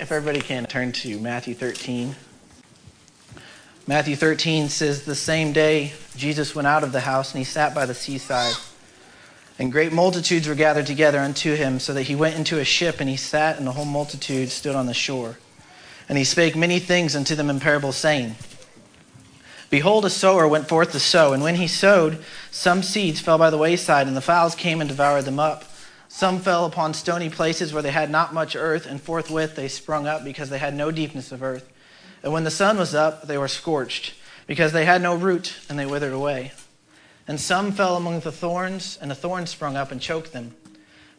If everybody can turn to Matthew 13. Matthew 13 says, The same day Jesus went out of the house and he sat by the seaside. And great multitudes were gathered together unto him, so that he went into a ship and he sat, and the whole multitude stood on the shore. And he spake many things unto them in parables, saying, Behold, a sower went forth to sow, and when he sowed, some seeds fell by the wayside, and the fowls came and devoured them up. Some fell upon stony places where they had not much earth, and forthwith they sprung up because they had no deepness of earth. And when the sun was up, they were scorched, because they had no root, and they withered away. And some fell among the thorns, and the thorns sprung up and choked them.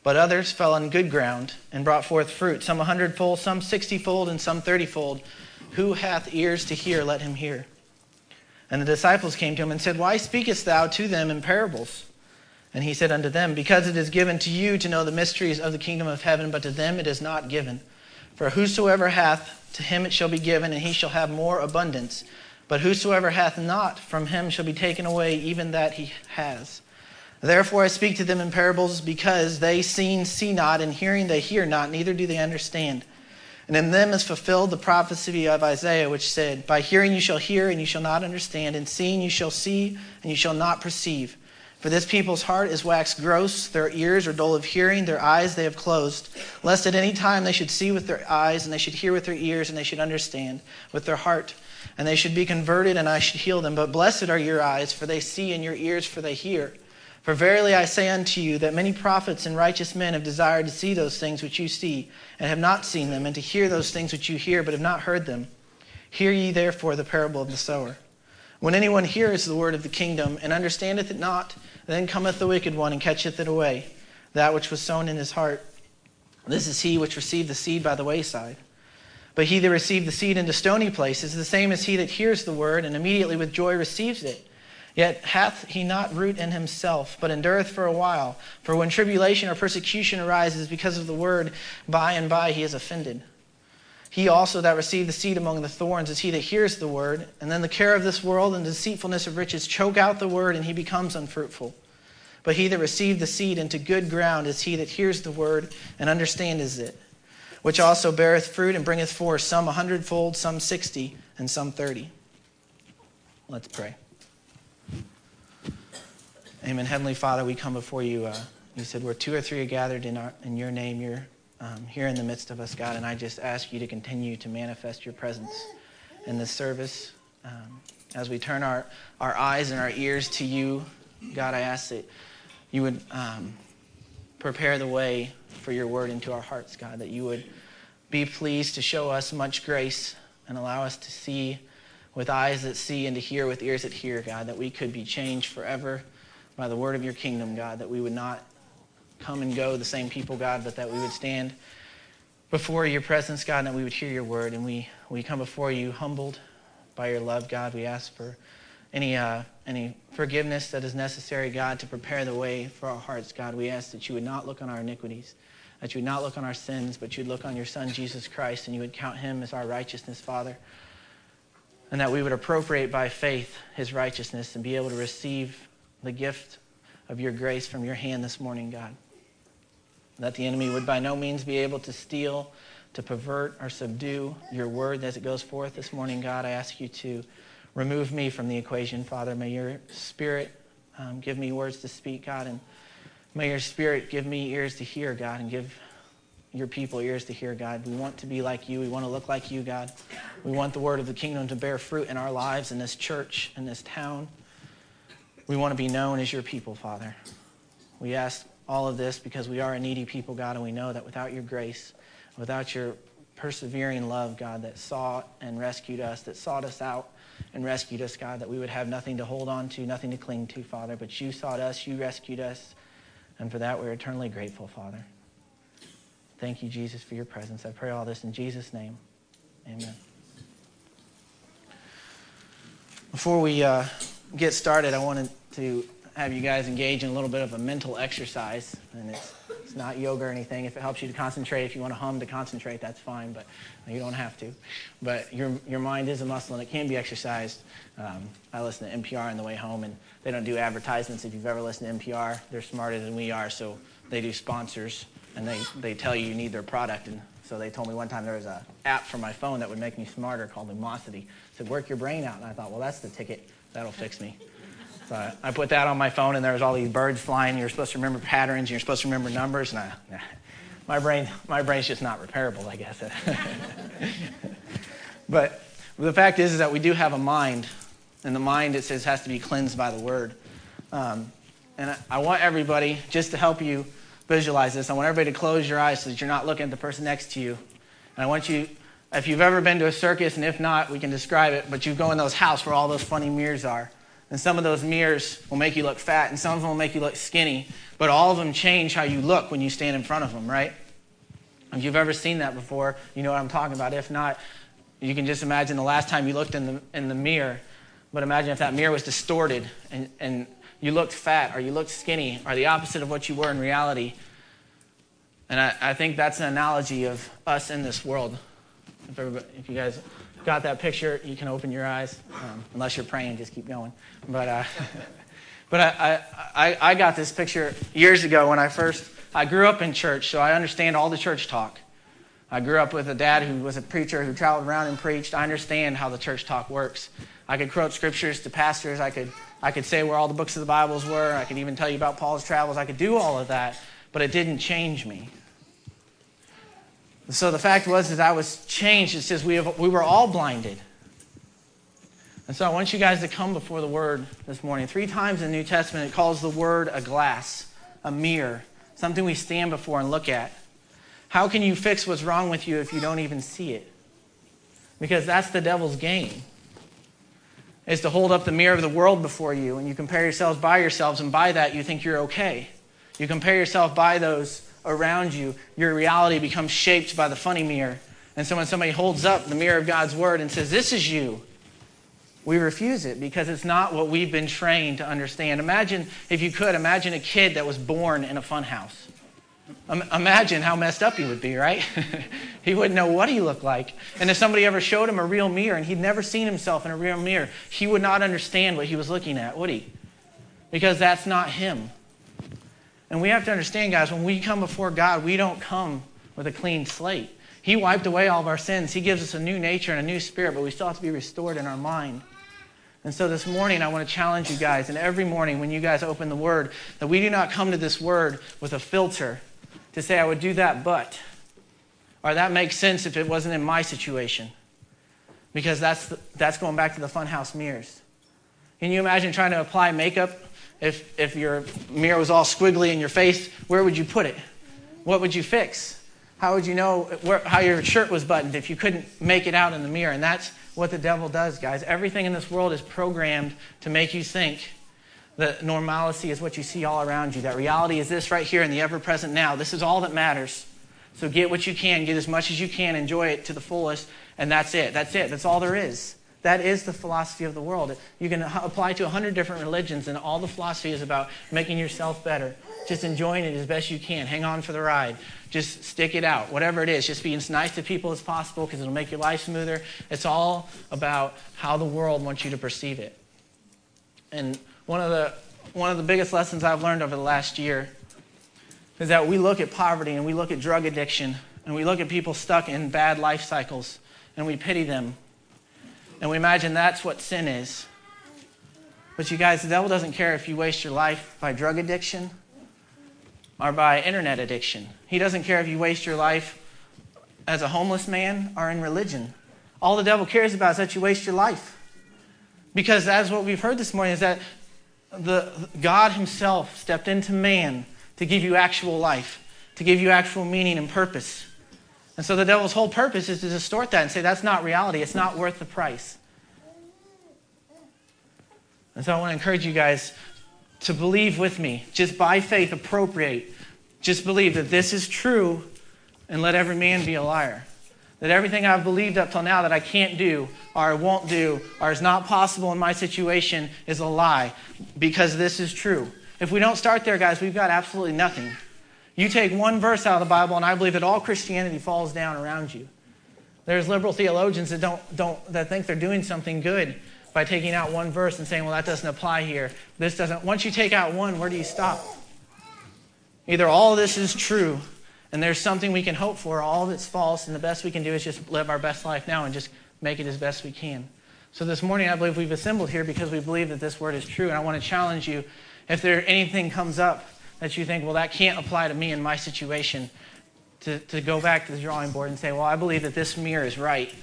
But others fell on good ground and brought forth fruit, some a hundredfold, some sixtyfold, and some thirtyfold. Who hath ears to hear, let him hear. And the disciples came to him and said, Why speakest thou to them in parables? And he said unto them, Because it is given to you to know the mysteries of the kingdom of heaven, but to them it is not given. For whosoever hath, to him it shall be given, and he shall have more abundance. But whosoever hath not, from him shall be taken away even that he has. Therefore I speak to them in parables, because they seeing see not, and hearing they hear not, neither do they understand. And in them is fulfilled the prophecy of Isaiah, which said, By hearing you shall hear, and you shall not understand, and seeing you shall see, and you shall not perceive. For this people's heart is waxed gross, their ears are dull of hearing, their eyes they have closed, lest at any time they should see with their eyes, and they should hear with their ears, and they should understand with their heart and they should be converted, and I should heal them. But blessed are your eyes, for they see, and your ears, for they hear. For verily I say unto you that many prophets and righteous men have desired to see those things which you see, and have not seen them, and to hear those things which you hear, but have not heard them. Hear ye therefore the parable of the sower. When anyone hears the word of the kingdom, and understandeth it not, then cometh the wicked one, and catcheth it away, that which was sown in his heart. This is he which received the seed by the wayside. But he that received the seed into stony places the same as he that hears the word and immediately with joy receives it. Yet hath he not root in himself, but endureth for a while. For when tribulation or persecution arises because of the word, by and by he is offended. He also that received the seed among the thorns is he that hears the word, and then the care of this world and the deceitfulness of riches choke out the word, and he becomes unfruitful. But he that received the seed into good ground is he that hears the word and understandeth it which also beareth fruit and bringeth forth some a hundredfold, some sixty, and some thirty. Let's pray. Amen. Heavenly Father, we come before you. Uh, you said where two or three are gathered in, our, in your name, you're um, here in the midst of us, God. And I just ask you to continue to manifest your presence in this service. Um, as we turn our, our eyes and our ears to you, God, I ask that you would um, prepare the way for your word into our hearts, God, that you would be pleased to show us much grace and allow us to see with eyes that see and to hear with ears that hear, God, that we could be changed forever by the word of your kingdom, God, that we would not come and go the same people, God, but that we would stand before your presence, God, and that we would hear your word. And we, we come before you humbled by your love, God. We ask for any, uh, any forgiveness that is necessary, God, to prepare the way for our hearts, God. We ask that you would not look on our iniquities, that you would not look on our sins, but you'd look on your Son, Jesus Christ, and you would count him as our righteousness, Father. And that we would appropriate by faith his righteousness and be able to receive the gift of your grace from your hand this morning, God. That the enemy would by no means be able to steal, to pervert, or subdue your word as it goes forth this morning, God. I ask you to remove me from the equation, Father. May your spirit um, give me words to speak, God, and may your spirit give me ears to hear, God, and give your people ears to hear, God. We want to be like you. We want to look like you, God. We want the word of the kingdom to bear fruit in our lives, in this church, in this town. We want to be known as your people, Father. We ask all of this because we are a needy people, God, and we know that without your grace, without your persevering love, God, that sought and rescued us, that sought us out, and rescued us, God, that we would have nothing to hold on to, nothing to cling to, Father. But you sought us, you rescued us, and for that we're eternally grateful, Father. Thank you, Jesus, for your presence. I pray all this in Jesus' name. Amen. Before we uh, get started, I wanted to have you guys engage in a little bit of a mental exercise. And it's, it's not yoga or anything. If it helps you to concentrate, if you want to hum to concentrate, that's fine, but you don't have to. But your, your mind is a muscle and it can be exercised. Um, I listen to NPR on the way home, and they don't do advertisements. If you've ever listened to NPR, they're smarter than we are, so they do sponsors and they, they tell you you need their product. And so they told me one time there was an app for my phone that would make me smarter called Lumosity. It said, work your brain out. And I thought, well, that's the ticket. That'll fix me. So I, put that on my phone, and there was all these birds flying. You're supposed to remember patterns, and you're supposed to remember numbers. And I, my, brain, my brain's just not repairable, I guess. but the fact is, is that we do have a mind. And the mind, it says, has to be cleansed by the word. Um, and I, I want everybody, just to help you visualize this, I want everybody to close your eyes so that you're not looking at the person next to you. And I want you, if you've ever been to a circus, and if not, we can describe it, but you go in those houses where all those funny mirrors are. And some of those mirrors will make you look fat, and some of them will make you look skinny, but all of them change how you look when you stand in front of them, right? If you've ever seen that before, you know what I'm talking about. If not, you can just imagine the last time you looked in the, in the mirror. But imagine if that mirror was distorted and, and you looked fat or you looked skinny or the opposite of what you were in reality. And I, I think that's an analogy of us in this world. If, if you guys got that picture, you can open your eyes. Um, unless you're praying, just keep going. But, uh, but I, I, I got this picture years ago when I first, I grew up in church, so I understand all the church talk. I grew up with a dad who was a preacher who traveled around and preached. I understand how the church talk works. I could quote scriptures to pastors. I could I could say where all the books of the Bibles were. I could even tell you about Paul's travels. I could do all of that, but it didn't change me. So the fact was that I was changed. It says we, have, we were all blinded. And so I want you guys to come before the Word this morning. Three times in the New Testament, it calls the Word a glass, a mirror, something we stand before and look at. How can you fix what's wrong with you if you don't even see it? Because that's the devil's game is to hold up the mirror of the world before you and you compare yourselves by yourselves, and by that you think you're okay. You compare yourself by those around you, your reality becomes shaped by the funny mirror. And so when somebody holds up the mirror of God's word and says, This is you, we refuse it because it's not what we've been trained to understand. Imagine, if you could, imagine a kid that was born in a fun house. Imagine how messed up he would be, right? he wouldn't know what he looked like. And if somebody ever showed him a real mirror and he'd never seen himself in a real mirror, he would not understand what he was looking at, would he? Because that's not him. And we have to understand, guys, when we come before God, we don't come with a clean slate. He wiped away all of our sins. He gives us a new nature and a new spirit, but we still have to be restored in our mind. And so this morning, I want to challenge you guys, and every morning when you guys open the Word, that we do not come to this Word with a filter to say, I would do that, but, or that makes sense if it wasn't in my situation. Because that's, the, that's going back to the funhouse mirrors. Can you imagine trying to apply makeup if, if your mirror was all squiggly in your face? Where would you put it? What would you fix? How would you know where, how your shirt was buttoned if you couldn't make it out in the mirror? And that's what the devil does, guys. Everything in this world is programmed to make you think that normalcy is what you see all around you. That reality is this right here in the ever present now. This is all that matters. So get what you can, get as much as you can, enjoy it to the fullest, and that's it. That's it. That's all there is. That is the philosophy of the world. You can apply to a hundred different religions, and all the philosophy is about making yourself better. Just enjoying it as best you can. Hang on for the ride. Just stick it out. Whatever it is, just be as nice to people as possible because it'll make your life smoother. It's all about how the world wants you to perceive it. And one of the one of the biggest lessons I've learned over the last year is that we look at poverty and we look at drug addiction and we look at people stuck in bad life cycles and we pity them. And we imagine that's what sin is. But you guys, the devil doesn't care if you waste your life by drug addiction or by internet addiction. He doesn't care if you waste your life as a homeless man or in religion. All the devil cares about is that you waste your life. Because that's what we've heard this morning is that the, God Himself stepped into man to give you actual life, to give you actual meaning and purpose. And so the devil's whole purpose is to distort that and say that's not reality, it's not worth the price. And so I want to encourage you guys to believe with me, just by faith, appropriate. Just believe that this is true and let every man be a liar. That everything I've believed up till now that I can't do, or I won't do, or is not possible in my situation is a lie because this is true. If we don't start there, guys, we've got absolutely nothing. You take one verse out of the Bible, and I believe that all Christianity falls down around you. There's liberal theologians that don't, don't that think they're doing something good by taking out one verse and saying, well, that doesn't apply here. This doesn't. Once you take out one, where do you stop? Either all this is true And there's something we can hope for. All it's false, and the best we can do is just live our best life now and just make it as best we can. So this morning, I believe we've assembled here because we believe that this word is true. And I want to challenge you if there anything comes up that you think, well, that can't apply to me in my situation, to, to go back to the drawing board and say, well, I believe that this mirror is right.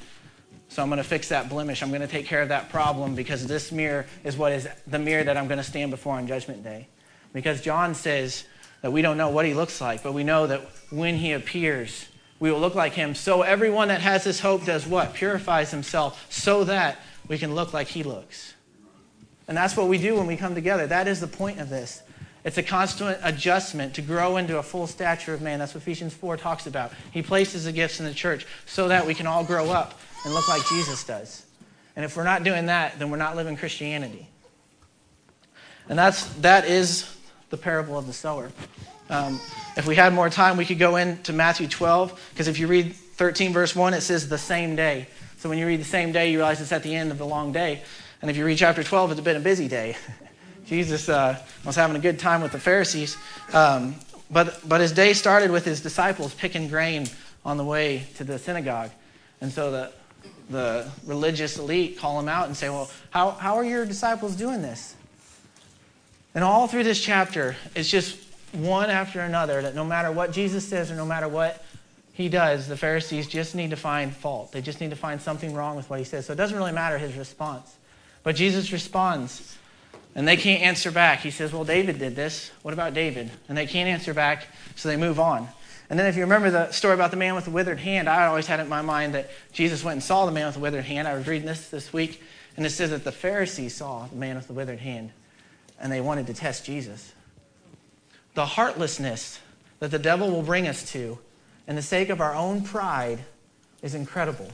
So I'm going to fix that blemish. I'm going to take care of that problem because this mirror is what is the mirror that I'm going to stand before on Judgment Day. Because John says that we don't know what he looks like, but we know that when he appears, we will look like him. So everyone that has this hope does what? Purifies himself so that we can look like he looks. And that's what we do when we come together. That is the point of this. It's a constant adjustment to grow into a full stature of man. That's what Ephesians 4 talks about. He places the gifts in the church so that we can all grow up and look like Jesus does. And if we're not doing that, then we're not living Christianity. And that's, that is the parable of the sower. Um, if we had more time, we could go into Matthew 12, because if you read 13, verse 1, it says the same day. So when you read the same day, you realize it's at the end of the long day. And if you read chapter 12, it's been a busy day. Jesus uh, was having a good time with the Pharisees. Um, but, but his day started with his disciples picking grain on the way to the synagogue. And so the, the religious elite call him out and say, Well, how, how are your disciples doing this? And all through this chapter, it's just one after another that no matter what Jesus says or no matter what he does, the Pharisees just need to find fault. They just need to find something wrong with what he says. So it doesn't really matter his response. But Jesus responds, and they can't answer back. He says, Well, David did this. What about David? And they can't answer back, so they move on. And then if you remember the story about the man with the withered hand, I always had it in my mind that Jesus went and saw the man with the withered hand. I was reading this this week, and it says that the Pharisees saw the man with the withered hand, and they wanted to test Jesus. The heartlessness that the devil will bring us to and the sake of our own pride is incredible.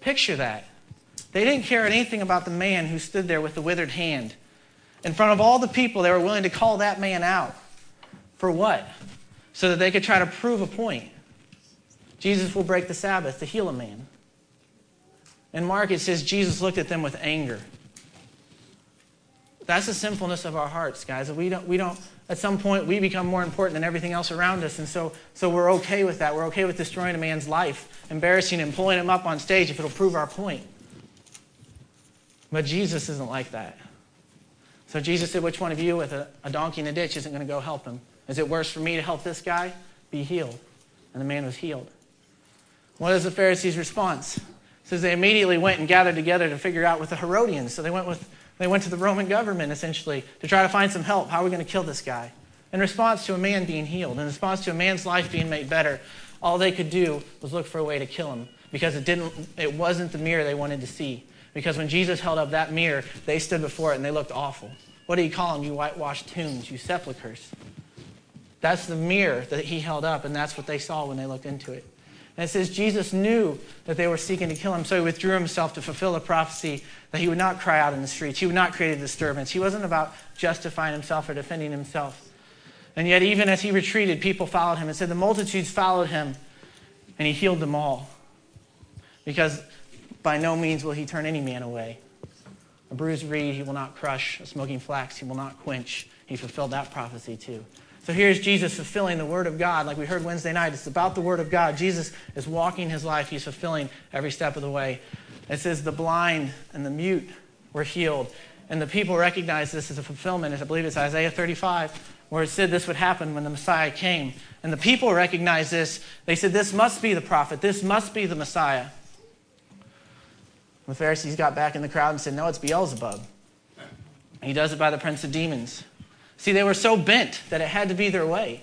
Picture that. They didn't care anything about the man who stood there with the withered hand. In front of all the people, they were willing to call that man out. For what? So that they could try to prove a point. Jesus will break the Sabbath to heal a man. In Mark, it says Jesus looked at them with anger. That's the sinfulness of our hearts, guys. We don't, we don't, at some point, we become more important than everything else around us. And so, so we're okay with that. We're okay with destroying a man's life, embarrassing him, pulling him up on stage if it'll prove our point. But Jesus isn't like that. So Jesus said, Which one of you with a, a donkey in a ditch isn't going to go help him? Is it worse for me to help this guy? Be healed. And the man was healed. What is the Pharisees' response? It says they immediately went and gathered together to figure out with the Herodians. So they went with they went to the Roman government, essentially, to try to find some help. How are we going to kill this guy? In response to a man being healed, in response to a man's life being made better, all they could do was look for a way to kill him because it, didn't, it wasn't the mirror they wanted to see. Because when Jesus held up that mirror, they stood before it and they looked awful. What do you call them? You whitewashed tombs, you sepulchres. That's the mirror that he held up, and that's what they saw when they looked into it. And it says Jesus knew that they were seeking to kill him, so he withdrew himself to fulfill a prophecy that he would not cry out in the streets. He would not create a disturbance. He wasn't about justifying himself or defending himself. And yet, even as he retreated, people followed him. It said the multitudes followed him, and he healed them all. Because by no means will he turn any man away. A bruised reed he will not crush, a smoking flax he will not quench. He fulfilled that prophecy too. So here's Jesus fulfilling the Word of God, like we heard Wednesday night. It's about the Word of God. Jesus is walking his life, he's fulfilling every step of the way. It says the blind and the mute were healed. And the people recognize this as a fulfillment. I believe it's Isaiah 35, where it said this would happen when the Messiah came. And the people recognize this. They said, This must be the prophet. This must be the Messiah. The Pharisees got back in the crowd and said, No, it's Beelzebub. He does it by the prince of demons. See, they were so bent that it had to be their way.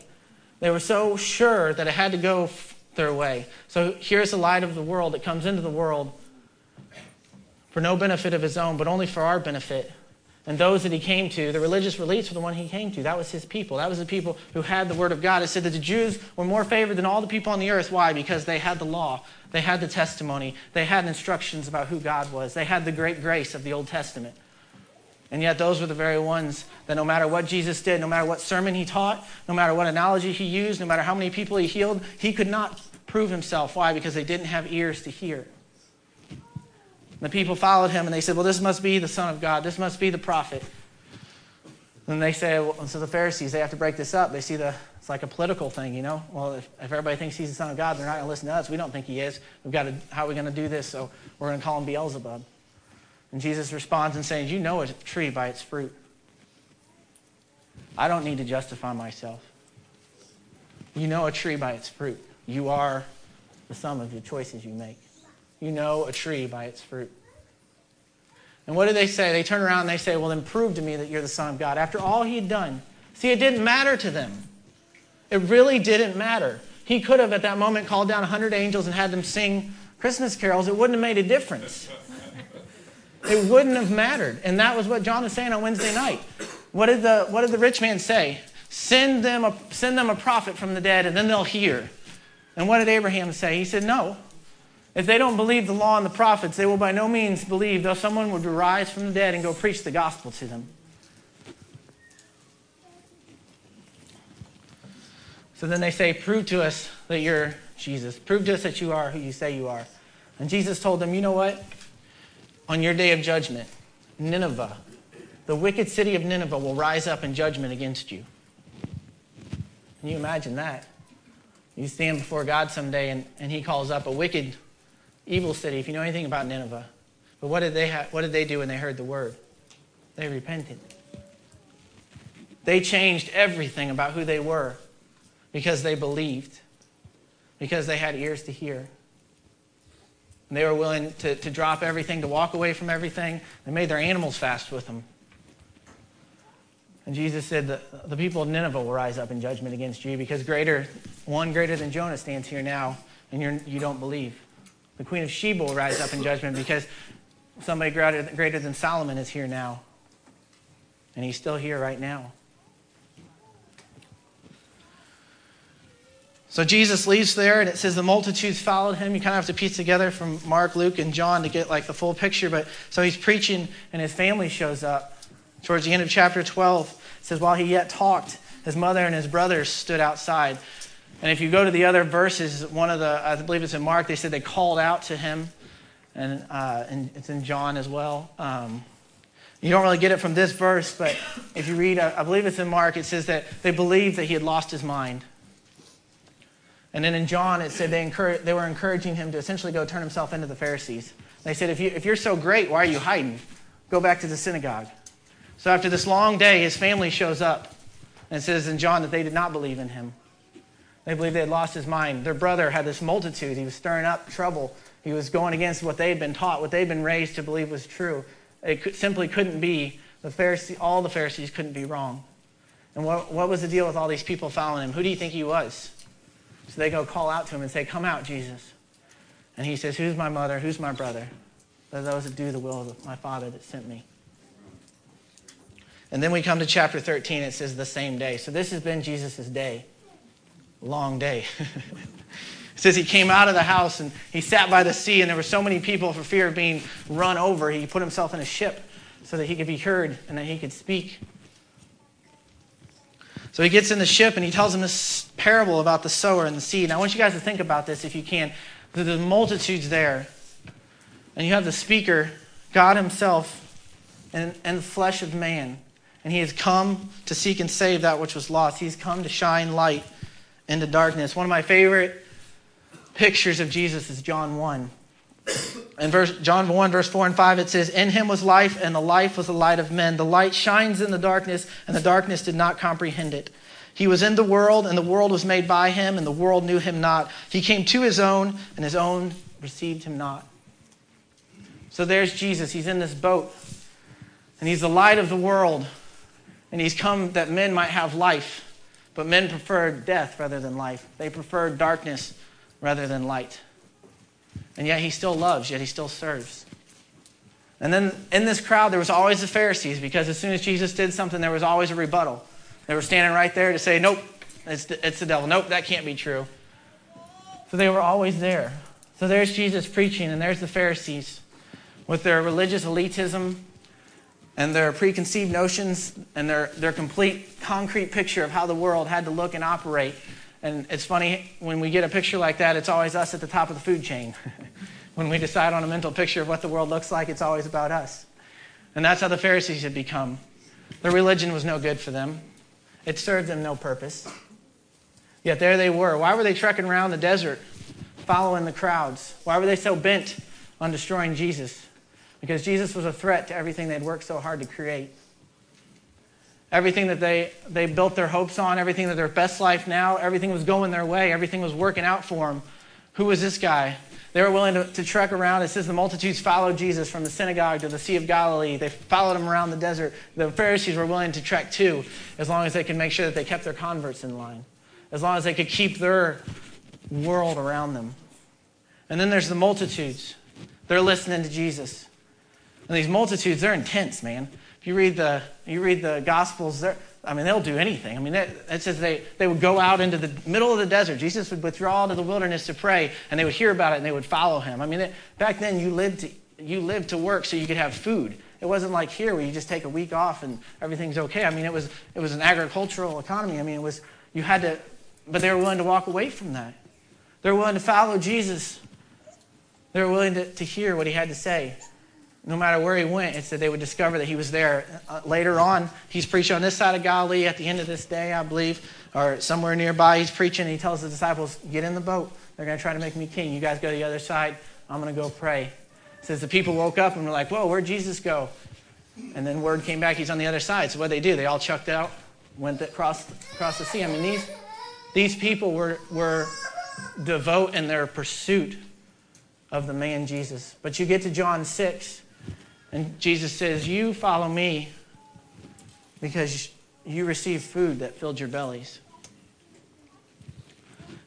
They were so sure that it had to go their way. So here's the light of the world that comes into the world for no benefit of his own, but only for our benefit. And those that he came to, the religious elites were the one he came to. That was his people. That was the people who had the word of God. It said that the Jews were more favored than all the people on the earth. Why? Because they had the law, they had the testimony, they had instructions about who God was, they had the great grace of the Old Testament. And yet, those were the very ones that no matter what Jesus did, no matter what sermon he taught, no matter what analogy he used, no matter how many people he healed, he could not prove himself. Why? Because they didn't have ears to hear. The people followed him and they said, Well, this must be the Son of God. This must be the prophet. And they say, well, so the Pharisees, they have to break this up. They see the, It's like a political thing, you know? Well, if, if everybody thinks he's the Son of God, they're not going to listen to us. We don't think he is. We've got to, how are we going to do this? So we're going to call him Beelzebub. And Jesus responds and says, You know a tree by its fruit. I don't need to justify myself. You know a tree by its fruit. You are the sum of the choices you make. You know a tree by its fruit. And what do they say? They turn around and they say, Well, then prove to me that you're the Son of God. After all he had done. See, it didn't matter to them. It really didn't matter. He could have, at that moment, called down 100 angels and had them sing Christmas carols. It wouldn't have made a difference. It wouldn't have mattered. And that was what John was saying on Wednesday night. What did the, what did the rich man say? Send them, a, send them a prophet from the dead, and then they'll hear. And what did Abraham say? He said, No. If they don't believe the law and the prophets, they will by no means believe, though someone would rise from the dead and go preach the gospel to them. So then they say, Prove to us that you're Jesus. Prove to us that you are who you say you are. And Jesus told them, You know what? On your day of judgment, Nineveh, the wicked city of Nineveh, will rise up in judgment against you. Can you imagine that? You stand before God someday and, and He calls up a wicked, evil city, if you know anything about Nineveh. But what did, they ha- what did they do when they heard the word? They repented. They changed everything about who they were because they believed, because they had ears to hear. And they were willing to, to drop everything, to walk away from everything. They made their animals fast with them. And Jesus said that the people of Nineveh will rise up in judgment against you because greater, one greater than Jonah stands here now, and you're, you don't believe. The queen of Sheba will rise up in judgment because somebody greater, than Solomon is here now. And he's still here right now. So Jesus leaves there, and it says the multitudes followed him. You kind of have to piece together from Mark, Luke, and John to get like the full picture. But so he's preaching, and his family shows up. Towards the end of chapter 12, it says, While he yet talked, his mother and his brothers stood outside. And if you go to the other verses, one of the, I believe it's in Mark, they said they called out to him, and, uh, and it's in John as well. Um, you don't really get it from this verse, but if you read, I believe it's in Mark, it says that they believed that he had lost his mind. And then in John, it said they, they were encouraging him to essentially go turn himself into the Pharisees. They said, if, you, if you're so great, why are you hiding? Go back to the synagogue. So after this long day, his family shows up. And says in John that they did not believe in him. They believed they had lost his mind. Their brother had this multitude. He was stirring up trouble. He was going against what they had been taught, what they had been raised to believe was true. It could, simply couldn't be. The Pharisee, all the Pharisees couldn't be wrong. And what, what was the deal with all these people following him? Who do you think he was? So they go call out to him and say, Come out, Jesus. And he says, Who's my mother? Who's my brother? They're those that do the will of my Father that sent me. And then we come to chapter 13. It says the same day. So this has been Jesus' day. Long day. it says he came out of the house and he sat by the sea, and there were so many people for fear of being run over. He put himself in a ship so that he could be heard and that he could speak. So he gets in the ship and he tells them this parable about the sower and the seed. And I want you guys to think about this if you can. There's multitudes there, and you have the speaker, God Himself, and, and the flesh of man. And He has come to seek and save that which was lost. He's come to shine light into darkness. One of my favorite pictures of Jesus is John 1. In verse, John 1, verse 4 and 5, it says, In him was life, and the life was the light of men. The light shines in the darkness, and the darkness did not comprehend it. He was in the world, and the world was made by him, and the world knew him not. He came to his own, and his own received him not. So there's Jesus. He's in this boat, and he's the light of the world. And he's come that men might have life. But men preferred death rather than life, they preferred darkness rather than light. And yet he still loves, yet he still serves. And then in this crowd, there was always the Pharisees because as soon as Jesus did something, there was always a rebuttal. They were standing right there to say, Nope, it's the, it's the devil. Nope, that can't be true. So they were always there. So there's Jesus preaching, and there's the Pharisees with their religious elitism and their preconceived notions and their, their complete concrete picture of how the world had to look and operate. And it's funny, when we get a picture like that, it's always us at the top of the food chain. when we decide on a mental picture of what the world looks like, it's always about us. And that's how the Pharisees had become. Their religion was no good for them, it served them no purpose. Yet there they were. Why were they trekking around the desert, following the crowds? Why were they so bent on destroying Jesus? Because Jesus was a threat to everything they'd worked so hard to create. Everything that they, they built their hopes on, everything that their best life now, everything was going their way, everything was working out for them. Who was this guy? They were willing to, to trek around. It says the multitudes followed Jesus from the synagogue to the Sea of Galilee. They followed him around the desert. The Pharisees were willing to trek too, as long as they could make sure that they kept their converts in line, as long as they could keep their world around them. And then there's the multitudes. They're listening to Jesus. And these multitudes, they're intense, man. If you read the, you read the Gospels, they're, I mean, they'll do anything. I mean, it, says they, they would go out into the middle of the desert. Jesus would withdraw to the wilderness to pray, and they would hear about it and they would follow him. I mean, it, back then you lived, to, you lived to work so you could have food. It wasn't like here where you just take a week off and everything's okay. I mean, it was, it was an agricultural economy. I mean, it was, you had to, but they were willing to walk away from that. They were willing to follow Jesus. They were willing to, to hear what he had to say no matter where he went, it said they would discover that he was there. Uh, later on, he's preaching on this side of Galilee at the end of this day, I believe, or somewhere nearby. He's preaching and he tells the disciples, Get in the boat. They're going to try to make me king. You guys go to the other side. I'm going to go pray. It says the people woke up and were like, Whoa, where'd Jesus go? And then word came back, he's on the other side. So what they do? They all chucked out, went across, across the sea. I mean, these, these people were, were devout in their pursuit of the man Jesus. But you get to John 6, and Jesus says, You follow me because you received food that filled your bellies.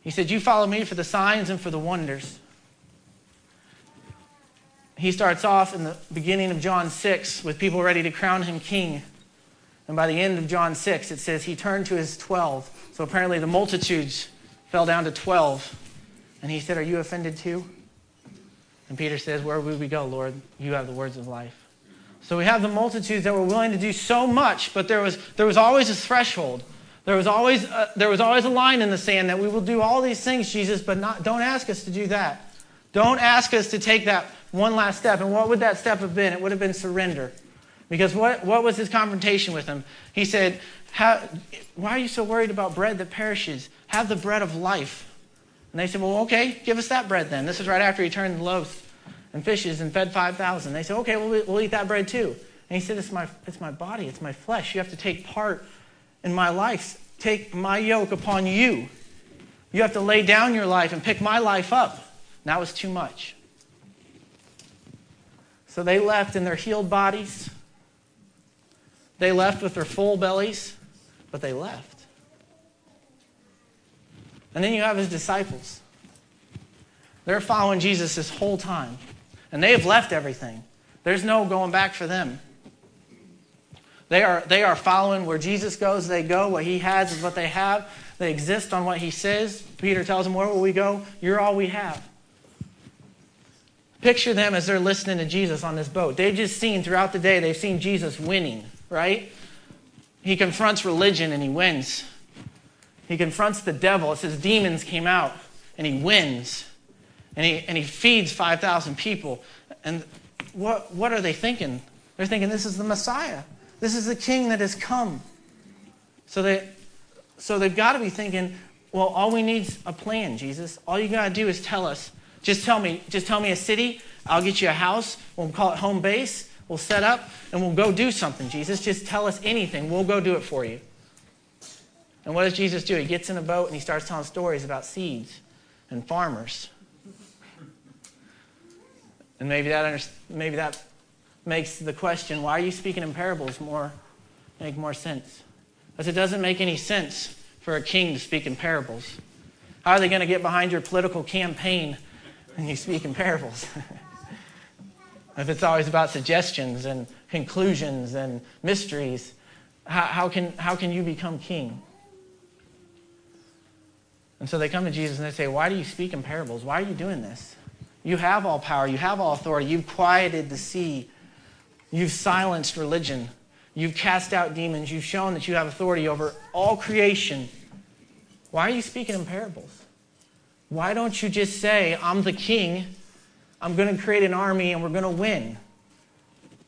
He said, You follow me for the signs and for the wonders. He starts off in the beginning of John 6 with people ready to crown him king. And by the end of John 6, it says he turned to his 12. So apparently the multitudes fell down to 12. And he said, Are you offended too? And Peter says, Where would we go, Lord? You have the words of life. So we have the multitudes that were willing to do so much, but there was, there was always a threshold. There was, always a, there was always a line in the sand that we will do all these things, Jesus, but not, don't ask us to do that. Don't ask us to take that one last step. And what would that step have been? It would have been surrender. Because what, what was his confrontation with him? He said, Why are you so worried about bread that perishes? Have the bread of life. And they said, Well, okay, give us that bread then. This is right after he turned the loaves and fishes and fed 5,000. They said, okay, we'll, we'll eat that bread too. And he said, it's my, it's my body, it's my flesh. You have to take part in my life. Take my yoke upon you. You have to lay down your life and pick my life up. And that was too much. So they left in their healed bodies. They left with their full bellies, but they left. And then you have his disciples. They're following Jesus this whole time. And they have left everything. There's no going back for them. They are, they are following where Jesus goes, they go. What he has is what they have. They exist on what he says. Peter tells them, Where will we go? You're all we have. Picture them as they're listening to Jesus on this boat. They've just seen throughout the day, they've seen Jesus winning, right? He confronts religion and he wins. He confronts the devil. It says demons came out and he wins and he, and he feeds 5,000 people. And what, what are they thinking? They're thinking, this is the Messiah. This is the king that has come. So, they, so they've got to be thinking, well, all we need is a plan, Jesus. All you got to do is tell us. Just tell me, just tell me a city. I'll get you a house. We'll call it home base. We'll set up and we'll go do something, Jesus. Just tell us anything. We'll go do it for you. And what does Jesus do? He gets in a boat and he starts telling stories about seeds and farmers and maybe that, maybe that makes the question, why are you speaking in parables, more, make more sense. Because it doesn't make any sense for a king to speak in parables. How are they going to get behind your political campaign when you speak in parables? if it's always about suggestions and conclusions and mysteries, how, how, can, how can you become king? And so they come to Jesus and they say, Why do you speak in parables? Why are you doing this? You have all power. You have all authority. You've quieted the sea. You've silenced religion. You've cast out demons. You've shown that you have authority over all creation. Why are you speaking in parables? Why don't you just say, I'm the king, I'm going to create an army, and we're going to win?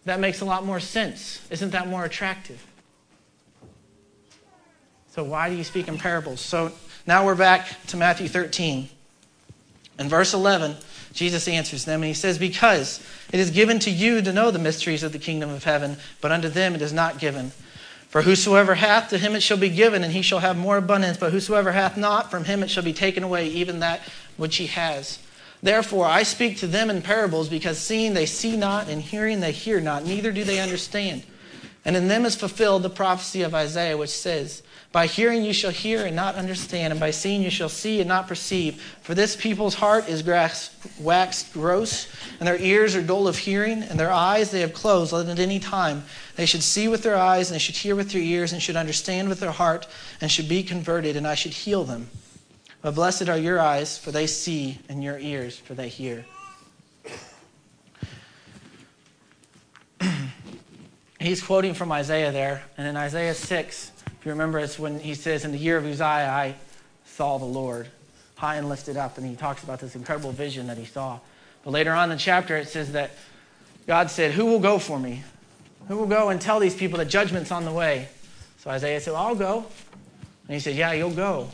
That makes a lot more sense. Isn't that more attractive? So, why do you speak in parables? So, Now we're back to Matthew 13. In verse 11, Jesus answers them and he says, Because it is given to you to know the mysteries of the kingdom of heaven, but unto them it is not given. For whosoever hath, to him it shall be given, and he shall have more abundance. But whosoever hath not, from him it shall be taken away, even that which he has. Therefore I speak to them in parables, because seeing they see not, and hearing they hear not, neither do they understand. And in them is fulfilled the prophecy of Isaiah, which says, By hearing you shall hear and not understand, and by seeing you shall see and not perceive. For this people's heart is waxed gross, and their ears are dull of hearing, and their eyes they have closed, that at any time they should see with their eyes, and they should hear with their ears, and should understand with their heart, and should be converted, and I should heal them. But blessed are your eyes, for they see, and your ears, for they hear. he's quoting from Isaiah there. And in Isaiah 6, if you remember, it's when he says, In the year of Uzziah, I saw the Lord high and lifted up. And he talks about this incredible vision that he saw. But later on in the chapter, it says that God said, Who will go for me? Who will go and tell these people that judgment's on the way? So Isaiah said, well, I'll go. And he said, Yeah, you'll go.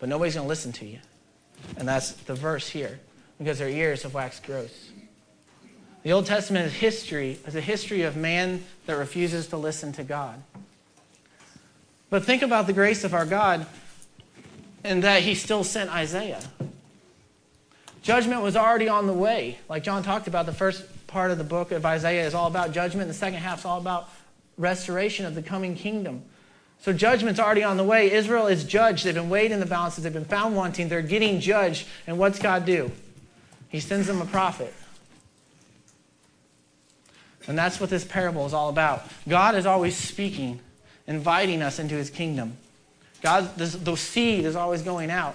But nobody's going to listen to you. And that's the verse here, because their ears have waxed gross. The Old Testament is history, is a history of man that refuses to listen to God. But think about the grace of our God and that he still sent Isaiah. Judgment was already on the way. Like John talked about, the first part of the book of Isaiah is all about judgment, the second half is all about restoration of the coming kingdom. So judgment's already on the way. Israel is judged. They've been weighed in the balances. They've been found wanting. They're getting judged. And what's God do? He sends them a prophet. And that's what this parable is all about. God is always speaking, inviting us into his kingdom. God, the seed is always going out.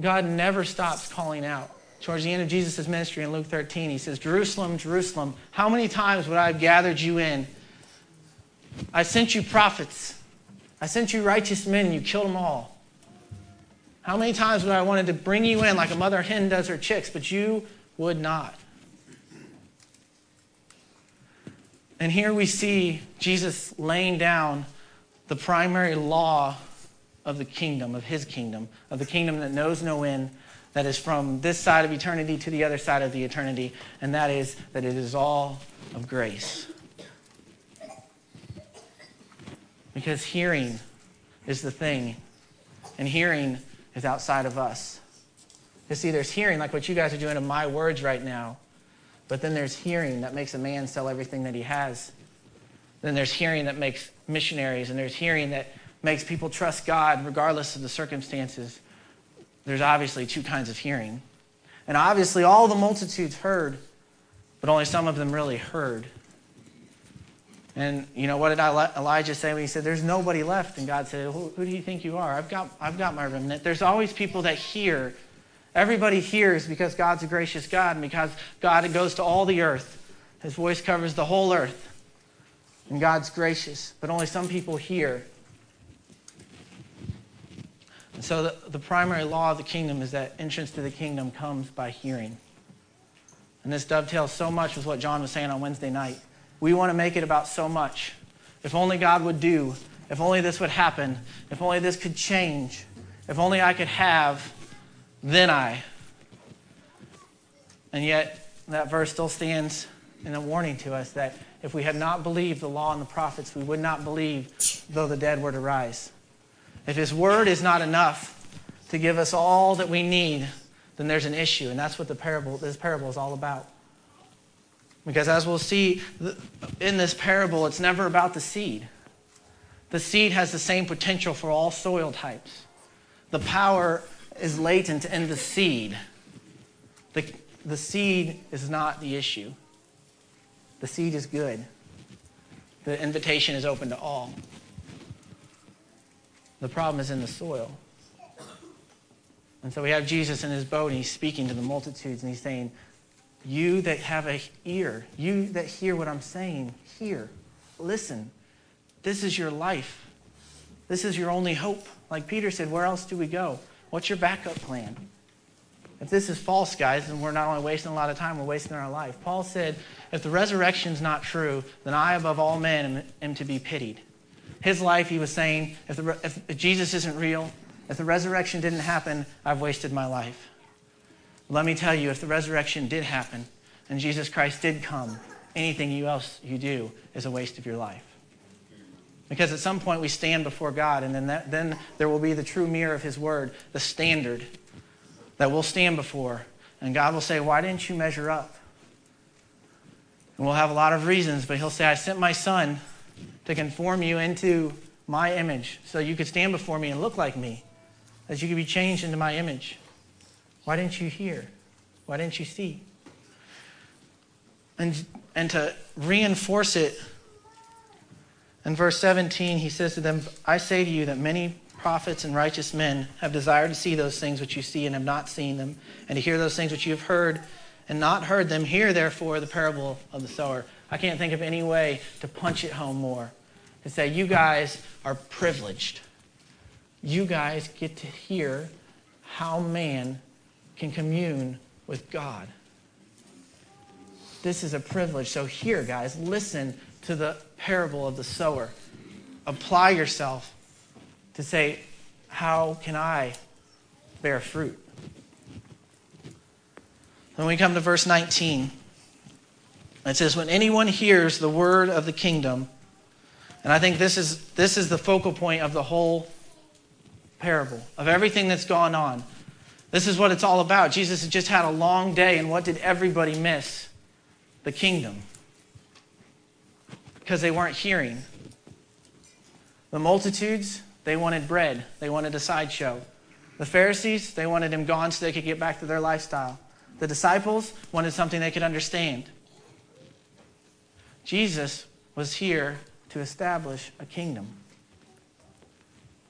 God never stops calling out. Towards the end of Jesus' ministry in Luke 13, he says, Jerusalem, Jerusalem, how many times would I have gathered you in? I sent you prophets. I sent you righteous men, and you killed them all. How many times would I have wanted to bring you in like a mother hen does her chicks, but you would not? And here we see Jesus laying down the primary law of the kingdom, of his kingdom, of the kingdom that knows no end, that is from this side of eternity to the other side of the eternity, and that is that it is all of grace. Because hearing is the thing, and hearing is outside of us. You see, there's hearing, like what you guys are doing in my words right now, but then there's hearing that makes a man sell everything that he has. Then there's hearing that makes missionaries, and there's hearing that makes people trust God regardless of the circumstances. There's obviously two kinds of hearing. And obviously, all the multitudes heard, but only some of them really heard. And you know what did Elijah say when he said, "There's nobody left"? And God said, "Who, who do you think you are? I've got, I've got my remnant." There's always people that hear Everybody hears because God's a gracious God and because God goes to all the earth. His voice covers the whole earth. And God's gracious, but only some people hear. And so the, the primary law of the kingdom is that entrance to the kingdom comes by hearing. And this dovetails so much with what John was saying on Wednesday night. We want to make it about so much. If only God would do, if only this would happen, if only this could change, if only I could have, then I. And yet, that verse still stands in a warning to us that if we had not believed the law and the prophets, we would not believe though the dead were to rise. If His word is not enough to give us all that we need, then there's an issue. And that's what the parable, this parable is all about. Because as we'll see in this parable, it's never about the seed. The seed has the same potential for all soil types. The power is latent in the seed. The, the seed is not the issue. The seed is good. The invitation is open to all. The problem is in the soil. And so we have Jesus in his boat, and he's speaking to the multitudes, and he's saying, You that have an ear, you that hear what I'm saying, hear, listen. This is your life. This is your only hope. Like Peter said, where else do we go? What's your backup plan? If this is false, guys, then we're not only wasting a lot of time, we're wasting our life. Paul said, if the resurrection's not true, then I, above all men, am, am to be pitied. His life, he was saying, if, the, if Jesus isn't real, if the resurrection didn't happen, I've wasted my life. Let me tell you, if the resurrection did happen and Jesus Christ did come, anything you else you do is a waste of your life. Because at some point we stand before God, and then, that, then there will be the true mirror of His Word, the standard that we'll stand before. And God will say, Why didn't you measure up? And we'll have a lot of reasons, but He'll say, I sent my Son to conform you into my image so you could stand before me and look like me, that you could be changed into my image. Why didn't you hear? Why didn't you see? And, and to reinforce it, in verse 17, he says to them, I say to you that many prophets and righteous men have desired to see those things which you see and have not seen them, and to hear those things which you have heard and not heard them. Hear, therefore, the parable of the sower. I can't think of any way to punch it home more. To say, you guys are privileged. You guys get to hear how man can commune with God. This is a privilege. So, here, guys, listen to the parable of the sower. Apply yourself to say, How can I bear fruit? When we come to verse 19, it says, When anyone hears the word of the kingdom, and I think this is, this is the focal point of the whole parable, of everything that's gone on. This is what it's all about. Jesus had just had a long day, and what did everybody miss? The kingdom. Because they weren't hearing. The multitudes, they wanted bread, they wanted a sideshow. The Pharisees, they wanted him gone so they could get back to their lifestyle. The disciples wanted something they could understand. Jesus was here to establish a kingdom.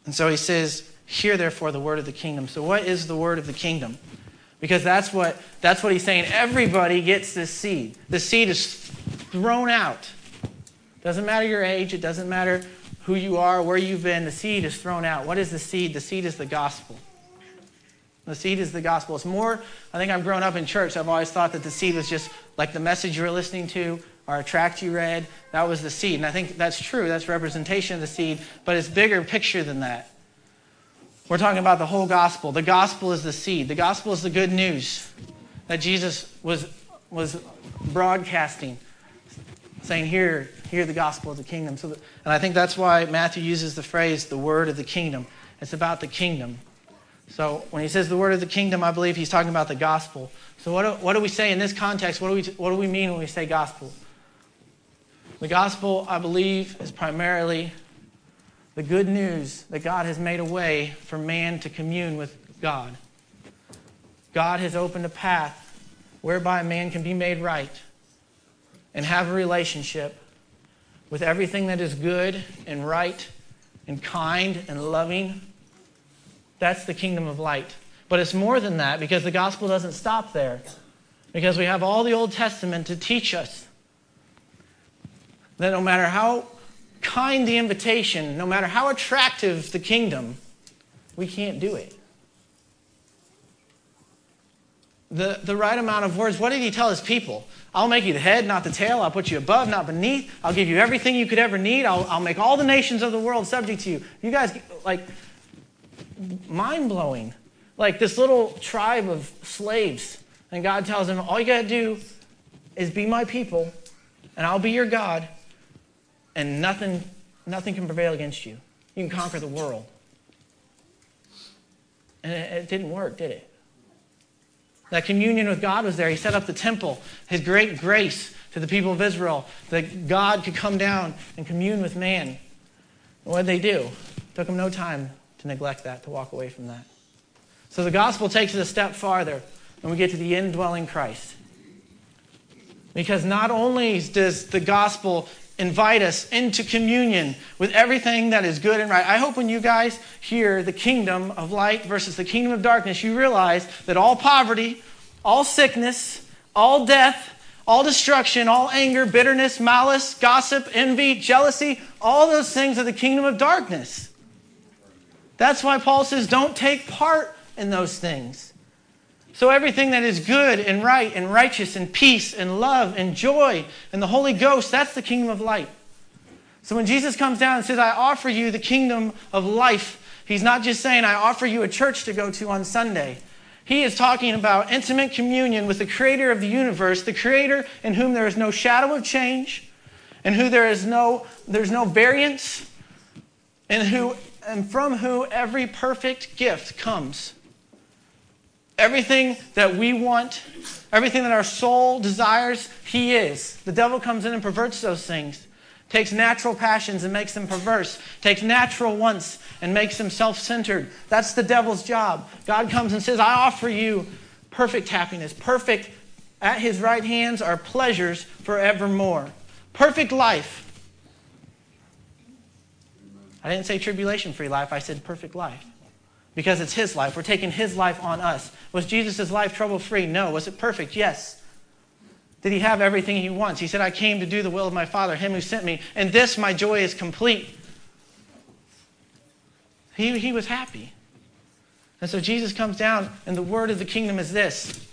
And so he says, Hear therefore the word of the kingdom. So, what is the word of the kingdom? Because that's what, that's what he's saying. Everybody gets this seed. The seed is thrown out. Doesn't matter your age, it doesn't matter who you are, where you've been, the seed is thrown out. What is the seed? The seed is the gospel. The seed is the gospel. It's more, I think I've grown up in church. I've always thought that the seed was just like the message you were listening to or a tract you read. That was the seed. And I think that's true. That's representation of the seed. But it's bigger picture than that. We're talking about the whole gospel. The gospel is the seed. The gospel is the good news that Jesus was, was broadcasting, saying, Here, hear the gospel of the kingdom. So, and I think that's why Matthew uses the phrase, the word of the kingdom. It's about the kingdom. So when he says the word of the kingdom, I believe he's talking about the gospel. So what do, what do we say in this context? What do, we, what do we mean when we say gospel? The gospel, I believe, is primarily the good news that God has made a way for man to commune with God. God has opened a path whereby man can be made right and have a relationship with everything that is good and right and kind and loving. That's the kingdom of light. But it's more than that because the gospel doesn't stop there. Because we have all the Old Testament to teach us that no matter how kind the invitation, no matter how attractive the kingdom, we can't do it. The, the right amount of words, what did he tell his people? I'll make you the head, not the tail. I'll put you above, not beneath. I'll give you everything you could ever need. I'll, I'll make all the nations of the world subject to you. You guys, like, mind blowing. Like this little tribe of slaves. And God tells them, all you got to do is be my people, and I'll be your God, and nothing, nothing can prevail against you. You can conquer the world. And it, it didn't work, did it? That communion with God was there. He set up the temple, his great grace to the people of Israel, that God could come down and commune with man. And what did they do? It took them no time to neglect that, to walk away from that. So the gospel takes it a step farther, and we get to the indwelling Christ. Because not only does the gospel invite us into communion with everything that is good and right. I hope when you guys hear the kingdom of light versus the kingdom of darkness, you realize that all poverty, all sickness, all death, all destruction, all anger, bitterness, malice, gossip, envy, jealousy, all those things are the kingdom of darkness. That's why Paul says, don't take part in those things. So, everything that is good and right and righteous and peace and love and joy and the Holy Ghost, that's the kingdom of light. So, when Jesus comes down and says, I offer you the kingdom of life, He's not just saying, I offer you a church to go to on Sunday. He is talking about intimate communion with the creator of the universe, the creator in whom there is no shadow of change, in who there is no, there's no variance, and, who, and from who every perfect gift comes. Everything that we want, everything that our soul desires, He is. The devil comes in and perverts those things takes natural passions and makes them perverse, takes natural wants and makes them self centered. That's the devil's job. God comes and says, I offer you perfect happiness, perfect. At his right hands are pleasures forevermore. Perfect life. I didn't say tribulation free life, I said perfect life. Because it's his life. We're taking his life on us. Was Jesus' life trouble free? No. Was it perfect? Yes. Did he have everything he wants? He said, I came to do the will of my Father, him who sent me, and this my joy is complete. He, he was happy. And so Jesus comes down, and the word of the kingdom is this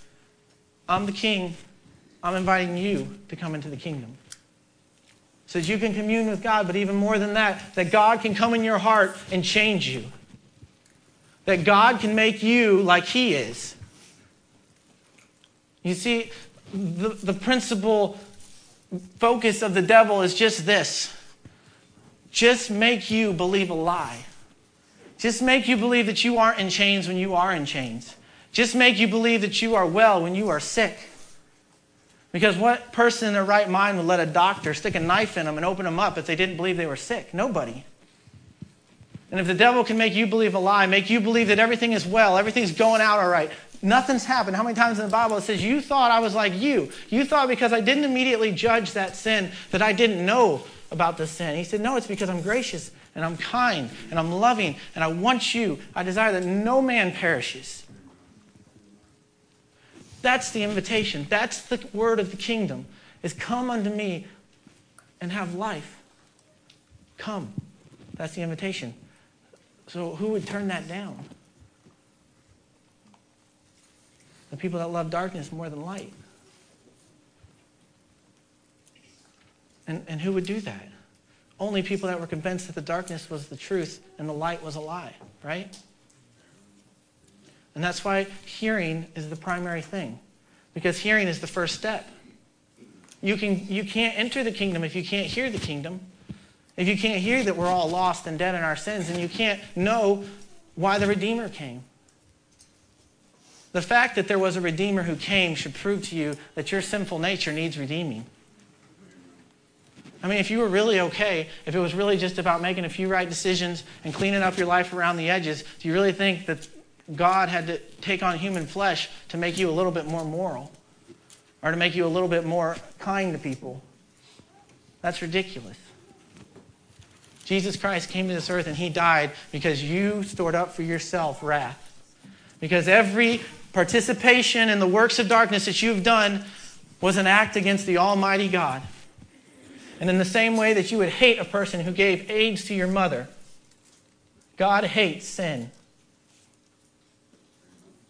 I'm the king. I'm inviting you to come into the kingdom. So that you can commune with God, but even more than that, that God can come in your heart and change you. That God can make you like He is. You see, the, the principal focus of the devil is just this just make you believe a lie. Just make you believe that you aren't in chains when you are in chains. Just make you believe that you are well when you are sick. Because what person in their right mind would let a doctor stick a knife in them and open them up if they didn't believe they were sick? Nobody. And if the devil can make you believe a lie, make you believe that everything is well, everything's going out all right, Nothing's happened. How many times in the Bible it says, You thought I was like you? You thought because I didn't immediately judge that sin that I didn't know about the sin. He said, No, it's because I'm gracious and I'm kind and I'm loving and I want you. I desire that no man perishes. That's the invitation. That's the word of the kingdom is come unto me and have life. Come. That's the invitation. So who would turn that down? the people that love darkness more than light. And, and who would do that? Only people that were convinced that the darkness was the truth and the light was a lie, right? And that's why hearing is the primary thing, because hearing is the first step. You, can, you can't enter the kingdom if you can't hear the kingdom. If you can't hear that we're all lost and dead in our sins, and you can't know why the Redeemer came. The fact that there was a Redeemer who came should prove to you that your sinful nature needs redeeming. I mean, if you were really okay, if it was really just about making a few right decisions and cleaning up your life around the edges, do you really think that God had to take on human flesh to make you a little bit more moral or to make you a little bit more kind to people? That's ridiculous. Jesus Christ came to this earth and he died because you stored up for yourself wrath. Because every participation in the works of darkness that you've done was an act against the Almighty God. And in the same way that you would hate a person who gave AIDS to your mother, God hates sin.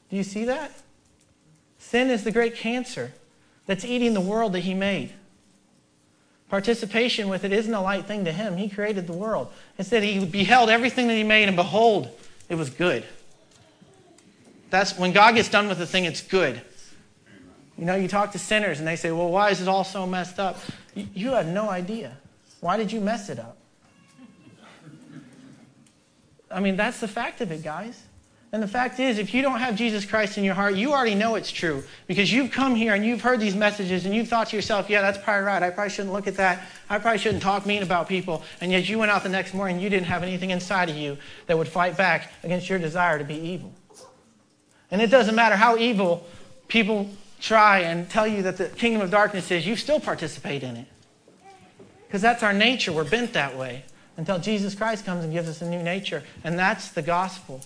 Do you see that? Sin is the great cancer that's eating the world that He made. Participation with it isn't a light thing to Him. He created the world. Instead, He beheld everything that He made, and behold, it was good. That's when God gets done with a thing, it's good. You know, you talk to sinners and they say, well, why is it all so messed up? You, you have no idea. Why did you mess it up? I mean, that's the fact of it, guys. And the fact is, if you don't have Jesus Christ in your heart, you already know it's true because you've come here and you've heard these messages and you've thought to yourself, yeah, that's probably right. I probably shouldn't look at that. I probably shouldn't talk mean about people. And yet you went out the next morning and you didn't have anything inside of you that would fight back against your desire to be evil. And it doesn't matter how evil people try and tell you that the kingdom of darkness is, you still participate in it. Because that's our nature. We're bent that way until Jesus Christ comes and gives us a new nature. And that's the gospel.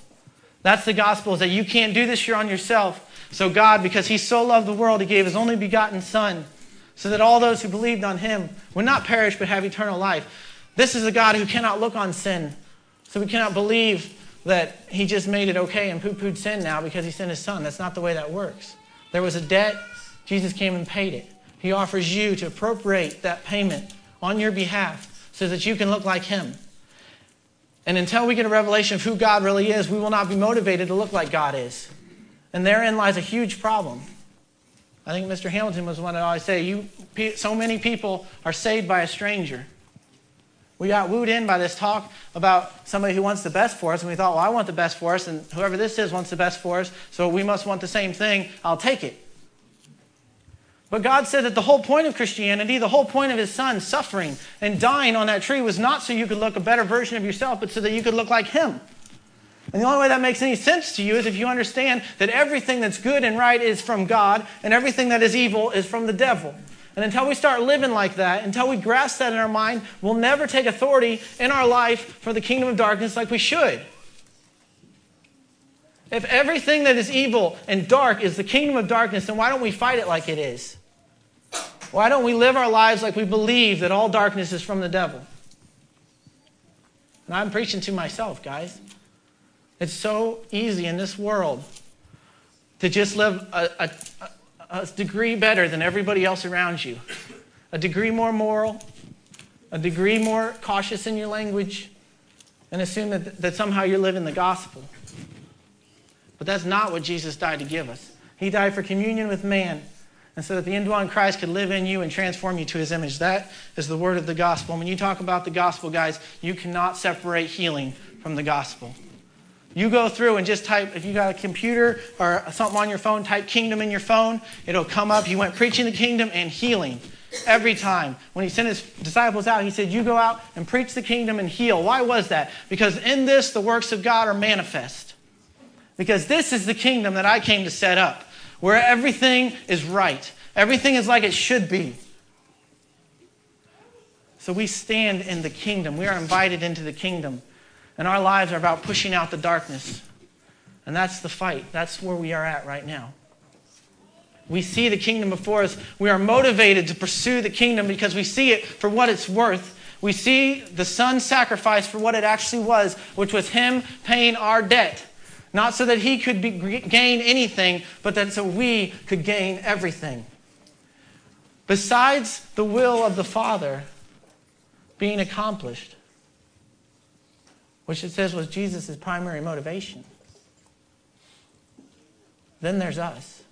That's the gospel is that you can't do this here on yourself. So God, because he so loved the world, he gave his only begotten son so that all those who believed on him would not perish but have eternal life. This is a God who cannot look on sin. So we cannot believe that he just made it okay and poo pooed sin now because he sent his son. That's not the way that works. There was a debt, Jesus came and paid it. He offers you to appropriate that payment on your behalf so that you can look like him. And until we get a revelation of who God really is, we will not be motivated to look like God is. And therein lies a huge problem. I think Mr. Hamilton was one that always say, "You, so many people are saved by a stranger." We got wooed in by this talk about somebody who wants the best for us, and we thought, "Well, I want the best for us, and whoever this is wants the best for us, so we must want the same thing. I'll take it." But God said that the whole point of Christianity, the whole point of His Son suffering and dying on that tree, was not so you could look a better version of yourself, but so that you could look like Him. And the only way that makes any sense to you is if you understand that everything that's good and right is from God, and everything that is evil is from the devil. And until we start living like that, until we grasp that in our mind, we'll never take authority in our life for the kingdom of darkness like we should. If everything that is evil and dark is the kingdom of darkness, then why don't we fight it like it is? Why don't we live our lives like we believe that all darkness is from the devil? And I'm preaching to myself, guys. It's so easy in this world to just live a, a, a, degree better than everybody else around you, a degree more moral, a degree more cautious in your language, and assume that, that somehow you're living the gospel. But that's not what Jesus died to give us. He died for communion with man and so that the indwelling Christ could live in you and transform you to his image. That is the word of the gospel. When you talk about the gospel, guys, you cannot separate healing from the gospel. You go through and just type, if you got a computer or something on your phone, type kingdom in your phone. It'll come up. He went preaching the kingdom and healing every time. When he sent his disciples out, he said, You go out and preach the kingdom and heal. Why was that? Because in this, the works of God are manifest. Because this is the kingdom that I came to set up where everything is right, everything is like it should be. So we stand in the kingdom. We are invited into the kingdom. And our lives are about pushing out the darkness. And that's the fight. That's where we are at right now. We see the kingdom before us. We are motivated to pursue the kingdom because we see it for what it's worth. We see the Son's sacrifice for what it actually was, which was Him paying our debt. Not so that he could be, gain anything, but that so we could gain everything. Besides the will of the Father being accomplished, which it says was Jesus' primary motivation, then there's us.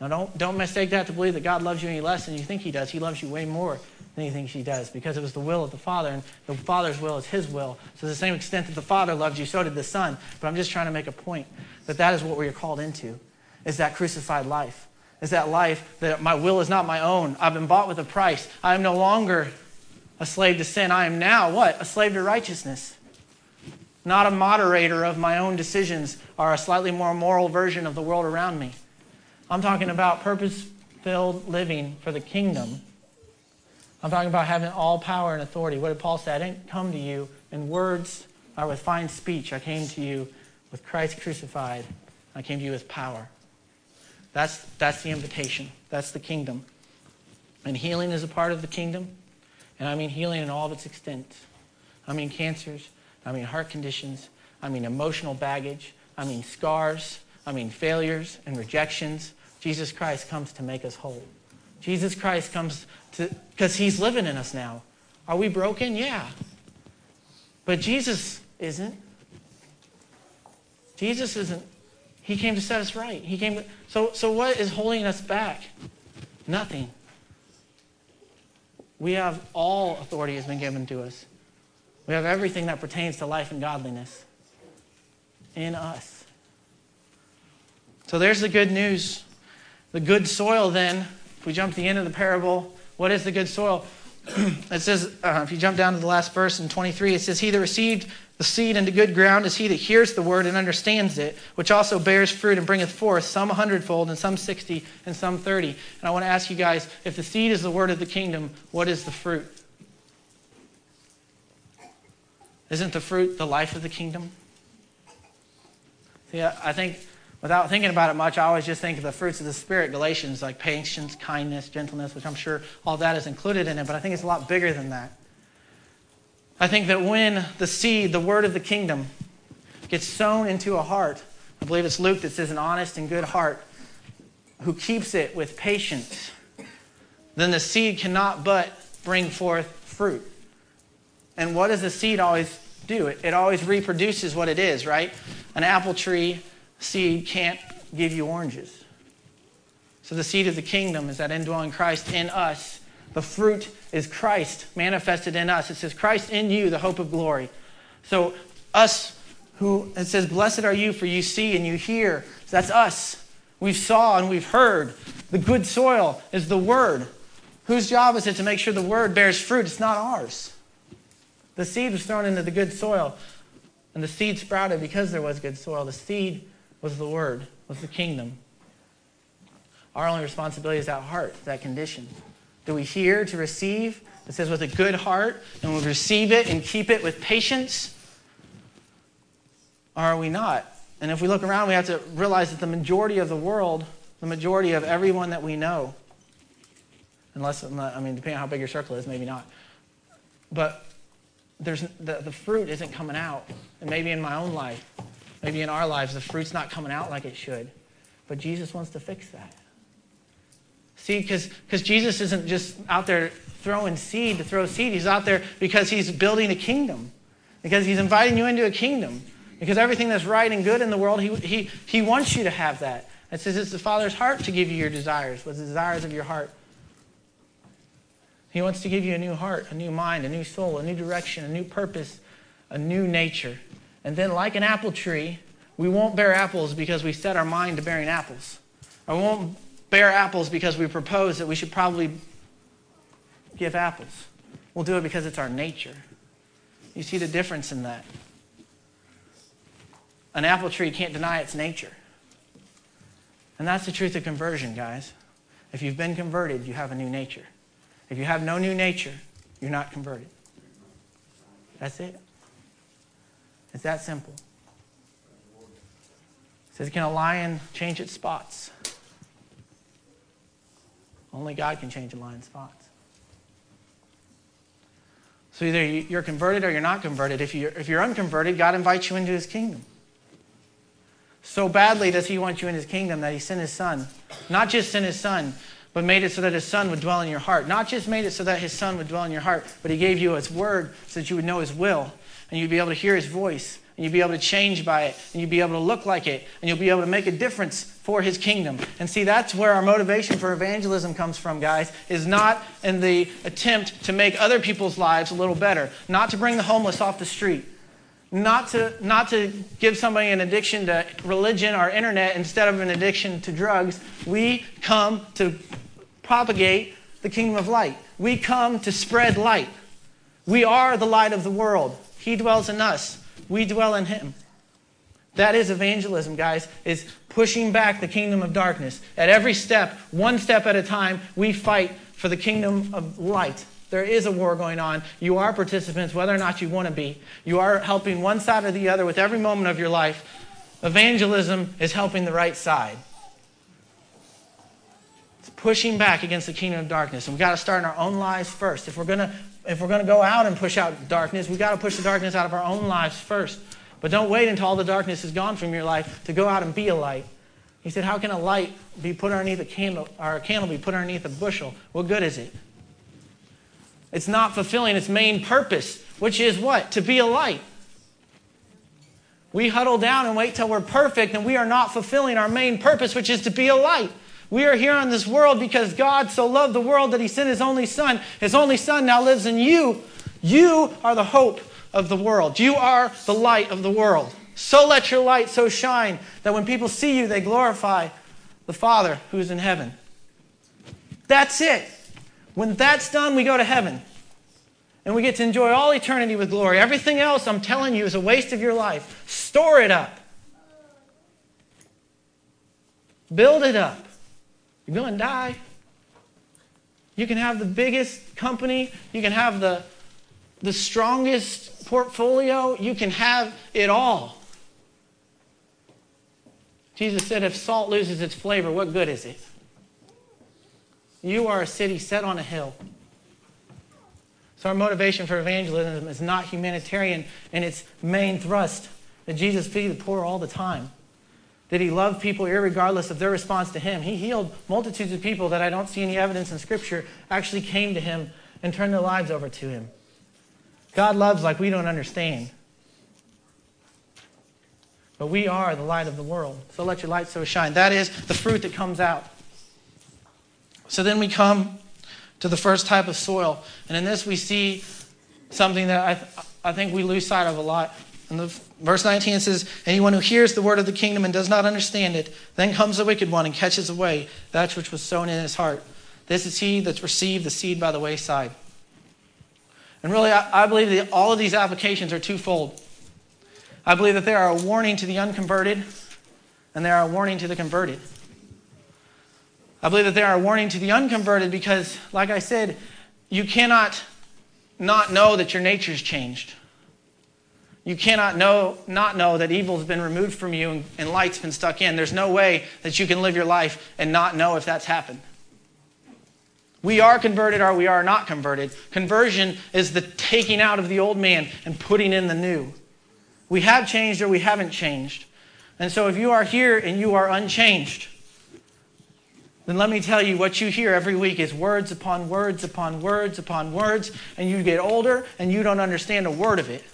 Now, don't, don't mistake that to believe that God loves you any less than you think He does. He loves you way more than you think He does because it was the will of the Father, and the Father's will is His will. So, to the same extent that the Father loved you, so did the Son. But I'm just trying to make a point that that is what we are called into, is that crucified life. Is that life that my will is not my own. I've been bought with a price. I am no longer a slave to sin. I am now what? A slave to righteousness. Not a moderator of my own decisions or a slightly more moral version of the world around me. I'm talking about purpose filled living for the kingdom. I'm talking about having all power and authority. What did Paul say? I didn't come to you in words or with fine speech. I came to you with Christ crucified. I came to you with power. That's, that's the invitation. That's the kingdom. And healing is a part of the kingdom. And I mean healing in all of its extent. I mean cancers. I mean heart conditions. I mean emotional baggage. I mean scars. I mean failures and rejections. Jesus Christ comes to make us whole. Jesus Christ comes to, because he's living in us now. Are we broken? Yeah. But Jesus isn't. Jesus isn't. He came to set us right. He came to, so, so what is holding us back? Nothing. We have all authority has been given to us. We have everything that pertains to life and godliness in us. So there's the good news. The good soil, then, if we jump to the end of the parable, what is the good soil? it says, uh, if you jump down to the last verse in 23, it says, He that received the seed into good ground is he that hears the word and understands it, which also bears fruit and bringeth forth some a hundredfold, and some sixty, and some thirty. And I want to ask you guys if the seed is the word of the kingdom, what is the fruit? Isn't the fruit the life of the kingdom? Yeah, I think Without thinking about it much, I always just think of the fruits of the Spirit, Galatians, like patience, kindness, gentleness, which I'm sure all that is included in it, but I think it's a lot bigger than that. I think that when the seed, the word of the kingdom, gets sown into a heart, I believe it's Luke that says, an honest and good heart, who keeps it with patience, then the seed cannot but bring forth fruit. And what does the seed always do. It, it always reproduces what it is, right? An apple tree seed can't give you oranges. So the seed of the kingdom is that indwelling Christ in us. The fruit is Christ manifested in us. It says, Christ in you, the hope of glory. So us who, it says, blessed are you for you see and you hear. So that's us. We've saw and we've heard. The good soil is the word. Whose job is it to make sure the word bears fruit? It's not ours. The seed was thrown into the good soil, and the seed sprouted because there was good soil. The seed was the word, was the kingdom. Our only responsibility is that heart, that condition. Do we hear to receive? It says with a good heart, and we receive it and keep it with patience? Or are we not? And if we look around, we have to realize that the majority of the world, the majority of everyone that we know, unless, I mean, depending on how big your circle is, maybe not. But there's, the, the fruit isn't coming out. And maybe in my own life, maybe in our lives, the fruit's not coming out like it should. But Jesus wants to fix that. See, because Jesus isn't just out there throwing seed to throw seed. He's out there because he's building a kingdom, because he's inviting you into a kingdom. Because everything that's right and good in the world, he, he, he wants you to have that. It says it's the Father's heart to give you your desires, what's the desires of your heart. He wants to give you a new heart, a new mind, a new soul, a new direction, a new purpose, a new nature. And then, like an apple tree, we won't bear apples because we set our mind to bearing apples. Or we won't bear apples because we propose that we should probably give apples. We'll do it because it's our nature. You see the difference in that. An apple tree can't deny its nature. And that's the truth of conversion, guys. If you've been converted, you have a new nature. If you have no new nature, you're not converted. That's it. It's that simple. It says, Can a lion change its spots? Only God can change a lion's spots. So either you're converted or you're not converted. If you're, if you're unconverted, God invites you into his kingdom. So badly does he want you in his kingdom that he sent his son. Not just sent his son, but made it so that his son would dwell in your heart. Not just made it so that his son would dwell in your heart, but he gave you his word so that you would know his will and you'd be able to hear his voice and you'd be able to change by it and you'd be able to look like it and you'll be able to make a difference for his kingdom. And see, that's where our motivation for evangelism comes from, guys, is not in the attempt to make other people's lives a little better, not to bring the homeless off the street not to, not to give somebody an addiction to religion or internet instead of an addiction to drugs. We come to propagate the kingdom of light. We come to spread light. We are the light of the world. He dwells in us. We dwell in him. That is evangelism, guys, is pushing back the kingdom of darkness. At every step, one step at a time, we fight for the kingdom of light there is a war going on. You are participants, whether or not you want to be. You are helping one side or the other with every moment of your life. Evangelism is helping the right side. It's pushing back against the kingdom of darkness. And we've got to start in our own lives first. If we're going to if we're going to go out and push out darkness, we've got to push the darkness out of our own lives first. But don't wait until all the darkness is gone from your life to go out and be a light. He said, How can a light be put underneath a candle, or a candle be put underneath a bushel? What good is it? It's not fulfilling its main purpose, which is what? To be a light. We huddle down and wait till we're perfect, and we are not fulfilling our main purpose, which is to be a light. We are here on this world because God so loved the world that He sent His only Son. His only Son now lives in you. You are the hope of the world. You are the light of the world. So let your light so shine that when people see you, they glorify the Father who's in heaven. That's it. When that's done, we go to heaven. And we get to enjoy all eternity with glory. Everything else, I'm telling you, is a waste of your life. Store it up. Build it up. You're going to die. You can have the biggest company. You can have the, the strongest portfolio. You can have it all. Jesus said, if salt loses its flavor, what good is it? You are a city set on a hill. So, our motivation for evangelism is not humanitarian in its main thrust. That Jesus feed the poor all the time. Did he love people regardless of their response to him? He healed multitudes of people that I don't see any evidence in Scripture actually came to him and turned their lives over to him. God loves like we don't understand. But we are the light of the world. So let your light so shine. That is the fruit that comes out. So then we come to the first type of soil. And in this, we see something that I, th- I think we lose sight of a lot. In the, verse 19 says, Anyone who hears the word of the kingdom and does not understand it, then comes the wicked one and catches away that which was sown in his heart. This is he that's received the seed by the wayside. And really, I, I believe that all of these applications are twofold. I believe that they are a warning to the unconverted, and they are a warning to the converted. I believe that they are a warning to the unconverted because, like I said, you cannot not know that your nature's changed. You cannot know, not know that evil's been removed from you and, and light's been stuck in. There's no way that you can live your life and not know if that's happened. We are converted or we are not converted. Conversion is the taking out of the old man and putting in the new. We have changed or we haven't changed. And so if you are here and you are unchanged, then let me tell you what you hear every week is words upon words upon words upon words, and you get older and you don't understand a word of it.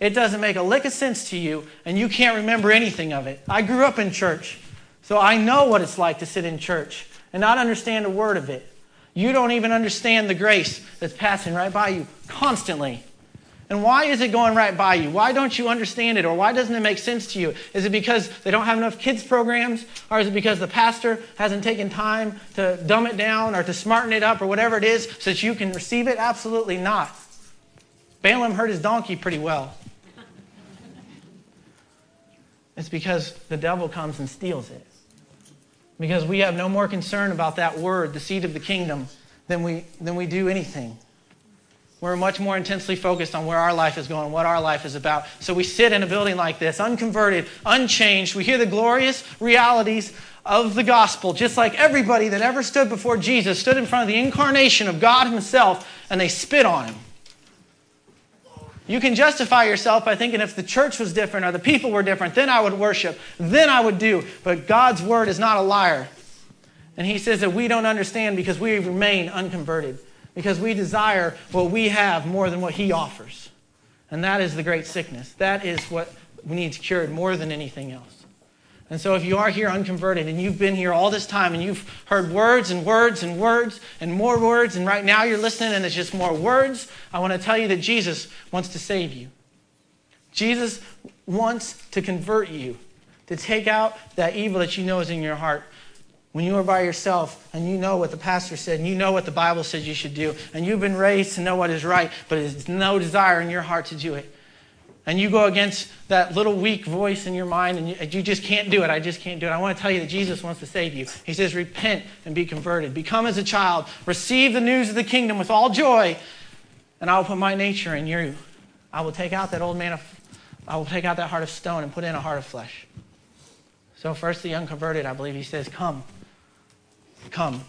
It doesn't make a lick of sense to you, and you can't remember anything of it. I grew up in church, so I know what it's like to sit in church and not understand a word of it. You don't even understand the grace that's passing right by you constantly. And why is it going right by you? Why don't you understand it? Or why doesn't it make sense to you? Is it because they don't have enough kids' programs? Or is it because the pastor hasn't taken time to dumb it down or to smarten it up or whatever it is so that you can receive it? Absolutely not. Balaam hurt his donkey pretty well. It's because the devil comes and steals it. Because we have no more concern about that word, the seed of the kingdom, than we, than we do anything. We're much more intensely focused on where our life is going, what our life is about. So we sit in a building like this, unconverted, unchanged. We hear the glorious realities of the gospel, just like everybody that ever stood before Jesus stood in front of the incarnation of God Himself and they spit on Him. You can justify yourself by thinking if the church was different or the people were different, then I would worship, then I would do. But God's word is not a liar. And He says that we don't understand because we remain unconverted because we desire what we have more than what He offers. And that is the great sickness. That is what needs cured more than anything else. And so, if you are here unconverted and you've been here all this time and you've heard words and words and words and more words, and right now you're listening and it's just more words, I want to tell you that Jesus wants to save you. Jesus wants to convert you, to take out that evil that you know is in your heart when you are by yourself and you know what the pastor said and you know what the Bible says you should do and you've been raised to know what is right, but there's no desire in your heart to do it. And you go against that little weak voice in your mind and you, you just can't do it. I just can't do it. I want to tell you that Jesus wants to save you. He says, repent and be converted. Become as a child. Receive the news of the kingdom with all joy, and I will put my nature in you. I will take out that old man of, I will take out that heart of stone and put in a heart of flesh. So, first, the unconverted, I believe he says, Come come.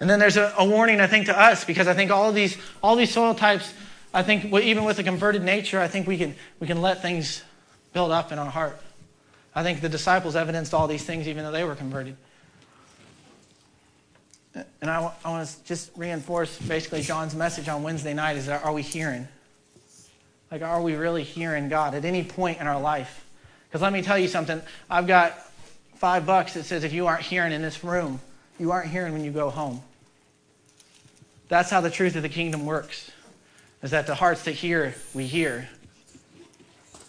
And then there's a, a, warning, I think, to us because I think all these, all these soil types, I think even with a converted nature, I think we can, we can let things build up in our heart. I think the disciples evidenced all these things even though they were converted. And I, I want to just reinforce basically John's message on Wednesday night is that are we hearing? Like, are we really hearing God at any point in our life? Because let me tell you something. I've got five bucks that says if you aren't hearing in this room, you aren't hearing when you go home. That's how the truth of the kingdom works. Is that the hearts that hear, we hear.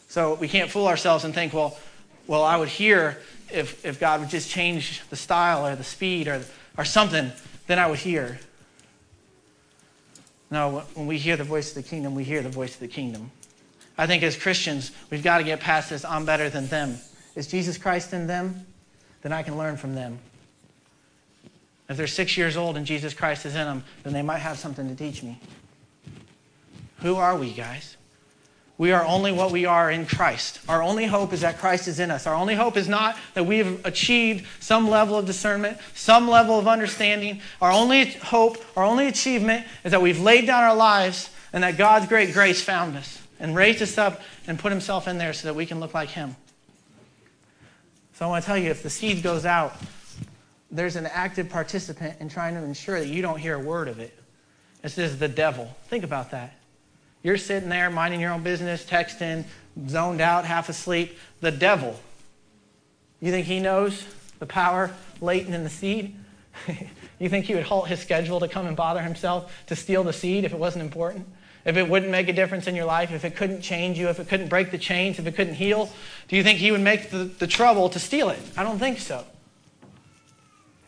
So we can't fool ourselves and think, well, well, I would hear if, if God would just change the style or the speed or, or something, then I would hear. No, when we hear the voice of the kingdom, we hear the voice of the kingdom. I think as Christians, we've got to get past this I'm better than them. Is Jesus Christ in them? then I can learn from them. If they're six years old and Jesus Christ is in them, then they might have something to teach me. Who are we, guys? We are only what we are in Christ. Our only hope is that Christ is in us. Our only hope is not that we've achieved some level of discernment, some level of understanding. Our only hope, our only achievement is that we've laid down our lives and that God's great grace found us and raised us up and put himself in there so that we can look like him. So I want to tell you if the seed goes out, there's an active participant in trying to ensure that you don't hear a word of it. This is the devil. Think about that. You're sitting there minding your own business, texting, zoned out, half asleep. The devil, you think he knows the power latent in the seed? you think he would halt his schedule to come and bother himself to steal the seed if it wasn't important? If it wouldn't make a difference in your life, if it couldn't change you, if it couldn't break the chains, if it couldn't heal, do you think he would make the, the trouble to steal it? I don't think so.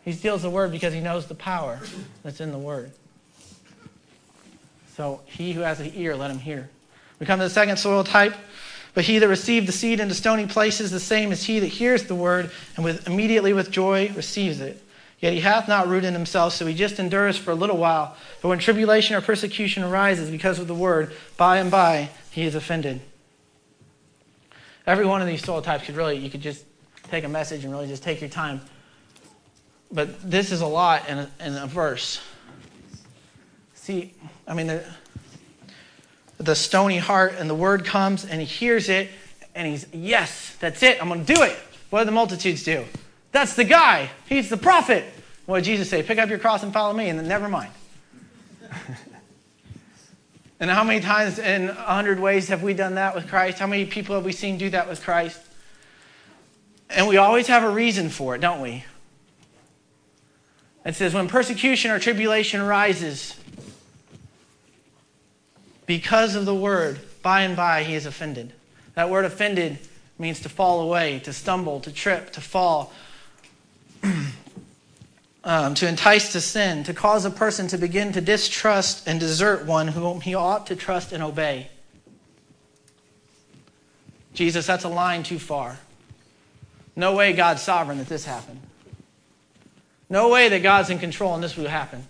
He steals the word because he knows the power that's in the word. So he who has an ear, let him hear. We come to the second soil type. But he that received the seed into stony places, the same as he that hears the word, and with immediately with joy receives it. Yet he hath not root in himself, so he just endures for a little while. But when tribulation or persecution arises because of the word, by and by he is offended. Every one of these soil types could really, you could just take a message and really just take your time. But this is a lot in a, in a verse. See, I mean, the, the stony heart, and the word comes, and he hears it, and he's, yes, that's it, I'm going to do it. What do the multitudes do? That's the guy. He's the prophet. What did Jesus say? Pick up your cross and follow me, and then never mind. and how many times in a hundred ways have we done that with Christ? How many people have we seen do that with Christ? And we always have a reason for it, don't we? It says, when persecution or tribulation arises because of the word, by and by he is offended. That word offended means to fall away, to stumble, to trip, to fall, um, to entice to sin, to cause a person to begin to distrust and desert one whom he ought to trust and obey. Jesus, that's a line too far. No way God's sovereign that this happened. No way that God's in control and this would happen.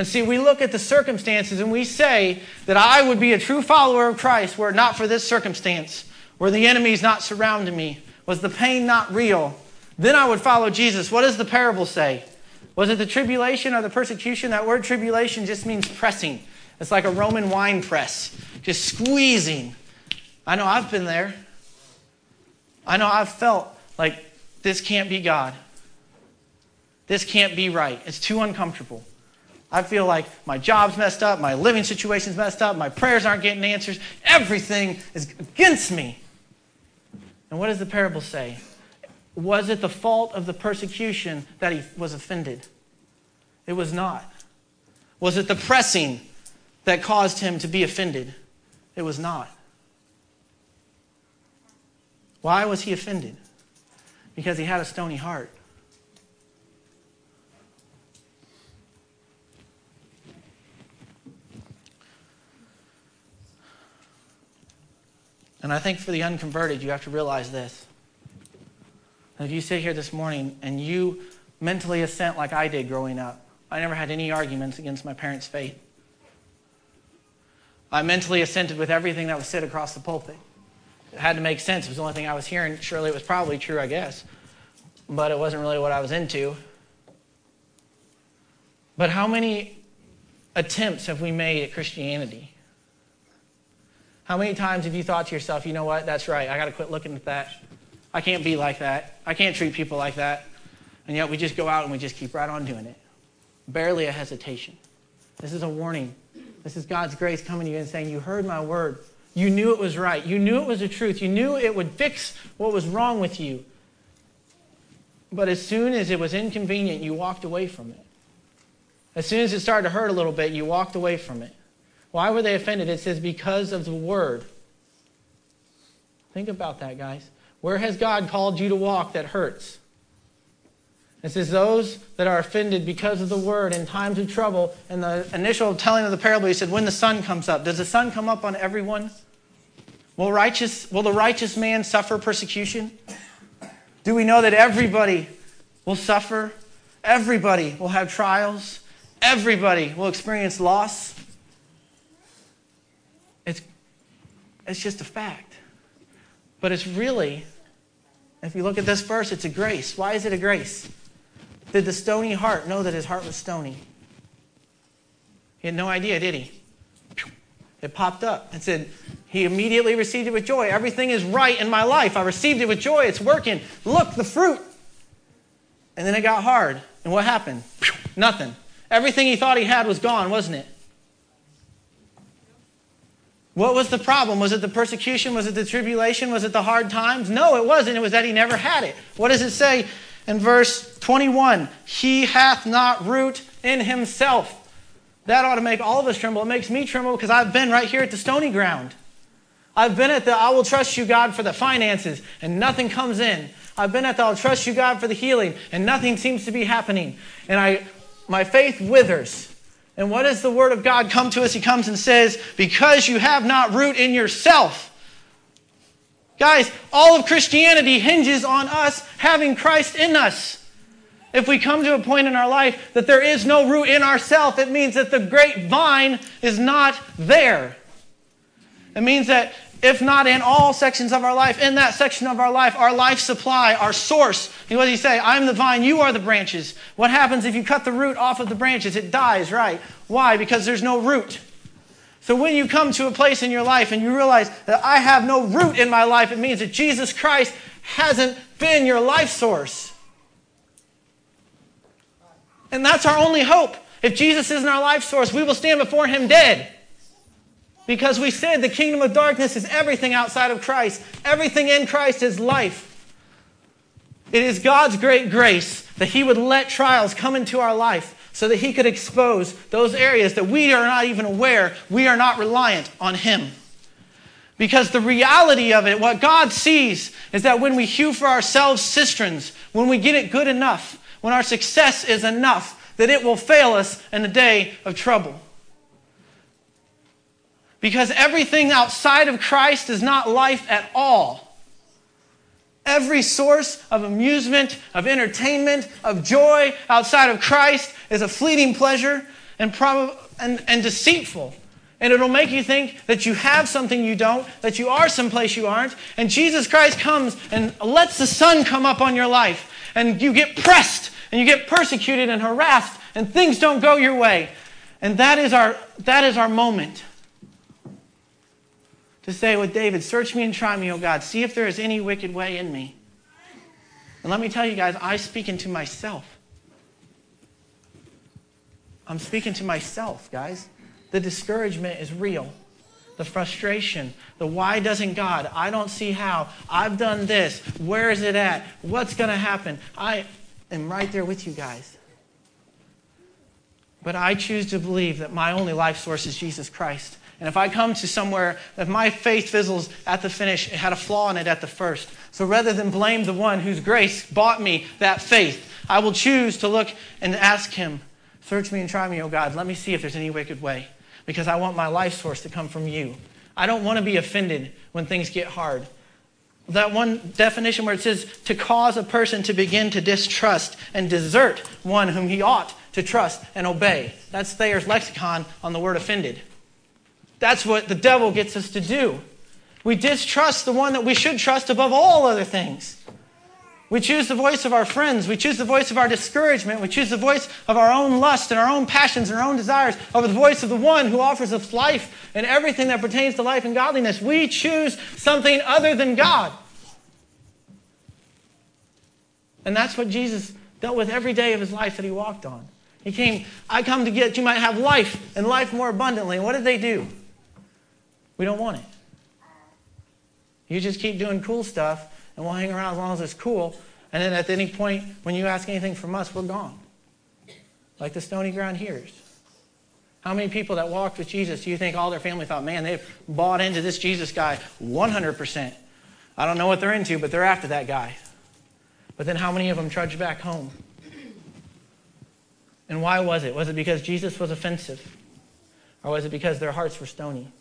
And see, we look at the circumstances and we say that I would be a true follower of Christ were it not for this circumstance, were the enemy not surrounding me, was the pain not real, then I would follow Jesus. What does the parable say? Was it the tribulation or the persecution? That word tribulation just means pressing. It's like a Roman wine press, just squeezing. I know I've been there. I know I've felt like this can't be God. This can't be right. It's too uncomfortable. I feel like my job's messed up, my living situation's messed up, my prayers aren't getting answers, everything is against me. And what does the parable say? Was it the fault of the persecution that he was offended? It was not. Was it the pressing that caused him to be offended? It was not. Why was he offended? Because he had a stony heart. And I think for the unconverted, you have to realize this. If you sit here this morning and you mentally assent like I did growing up, I never had any arguments against my parents' faith. I mentally assented with everything that was said across the pulpit. It had to make sense. It was the only thing I was hearing. Surely it was probably true, I guess. But it wasn't really what I was into. But how many attempts have we made at Christianity? How many times have you thought to yourself, you know what, that's right, I got to quit looking at that. I can't be like that. I can't treat people like that. And yet we just go out and we just keep right on doing it. Barely a hesitation. This is a warning. This is God's grace coming to you and saying, You heard my word. You knew it was right. You knew it was the truth. You knew it would fix what was wrong with you. But as soon as it was inconvenient, you walked away from it. As soon as it started to hurt a little bit, you walked away from it. Why were they offended? It says, because of the word. Think about that, guys. Where has God called you to walk that hurts? It says, those that are offended because of the word in times of trouble. In the initial telling of the parable, he said, when the sun comes up. Does the sun come up on everyone? Will, righteous, will the righteous man suffer persecution? Do we know that everybody will suffer? Everybody will have trials. Everybody will experience loss. It's just a fact. But it's really, if you look at this verse, it's a grace. Why is it a grace? Did the stony heart know that his heart was stony? He had no idea, did he? It popped up. and said, he immediately received it with joy. Everything is right in my life. I received it with joy. It's working. Look, the fruit. And then it got hard. And what happened? Nothing. Everything he thought he had was gone, wasn't it? What was the problem? Was it the persecution? Was it the tribulation? Was it the hard times? No, it wasn't. It was that he never had it. What does it say in verse 21? He hath not root in himself. That ought to make all of us tremble. It makes me tremble because I've been right here at the stony ground. I've been at the I will trust you, God, for the finances, and nothing comes in. I've been at the I'll trust you, God, for the healing, and nothing seems to be happening. And I my faith withers. And what does the word of God come to us? He comes and says, Because you have not root in yourself. Guys, all of Christianity hinges on us having Christ in us. If we come to a point in our life that there is no root in ourself, it means that the great vine is not there. It means that if not in all sections of our life, in that section of our life, our life supply, our source. What does he say? I'm the vine, you are the branches. What happens if you cut the root off of the branches? It dies, right? Why? Because there's no root. So when you come to a place in your life and you realize that I have no root in my life, it means that Jesus Christ hasn't been your life source. And that's our only hope. If Jesus isn't our life source, we will stand before him dead. Because we said the kingdom of darkness is everything outside of Christ. Everything in Christ is life. It is God's great grace that He would let trials come into our life so that He could expose those areas that we are not even aware we are not reliant on Him. Because the reality of it, what God sees, is that when we hew for ourselves cisterns, when we get it good enough, when our success is enough, that it will fail us in the day of trouble. Because everything outside of Christ is not life at all. Every source of amusement, of entertainment, of joy outside of Christ is a fleeting pleasure and, prob- and, and deceitful. And it'll make you think that you have something you don't, that you are someplace you aren't. And Jesus Christ comes and lets the sun come up on your life. And you get pressed and you get persecuted and harassed and things don't go your way. And that is our, that is our moment to say with David, Search me and try me, O God. See if there is any wicked way in me. And let me tell you guys, I speak into myself. I'm speaking to myself, guys. The discouragement is real. The frustration, the why doesn't God? I don't see how. I've done this. Where is it at? What's going to happen? I am right there with you guys. But I choose to believe that my only life source is Jesus Christ. And if I come to somewhere, if my faith fizzles at the finish, it had a flaw in it at the first. So rather than blame the one whose grace bought me that faith, I will choose to look and ask him, Search me and try me, O God. Let me see if there's any wicked way. Because I want my life source to come from you. I don't want to be offended when things get hard. That one definition where it says to cause a person to begin to distrust and desert one whom he ought to trust and obey. That's Thayer's lexicon on the word offended. That's what the devil gets us to do. We distrust the one that we should trust above all other things. We choose the voice of our friends. We choose the voice of our discouragement. We choose the voice of our own lust and our own passions and our own desires over the voice of the one who offers us life and everything that pertains to life and godliness. We choose something other than God. And that's what Jesus dealt with every day of his life that he walked on. He came, I come to get you might have life and life more abundantly. And what did they do? We don't want it. You just keep doing cool stuff, and we'll hang around as long as it's cool. And then at any point, when you ask anything from us, we're gone. Like the stony ground hears. How many people that walked with Jesus do you think all their family thought, man, they've bought into this Jesus guy 100%? I don't know what they're into, but they're after that guy. But then how many of them trudged back home? And why was it? Was it because Jesus was offensive? Or was it because their hearts were stony?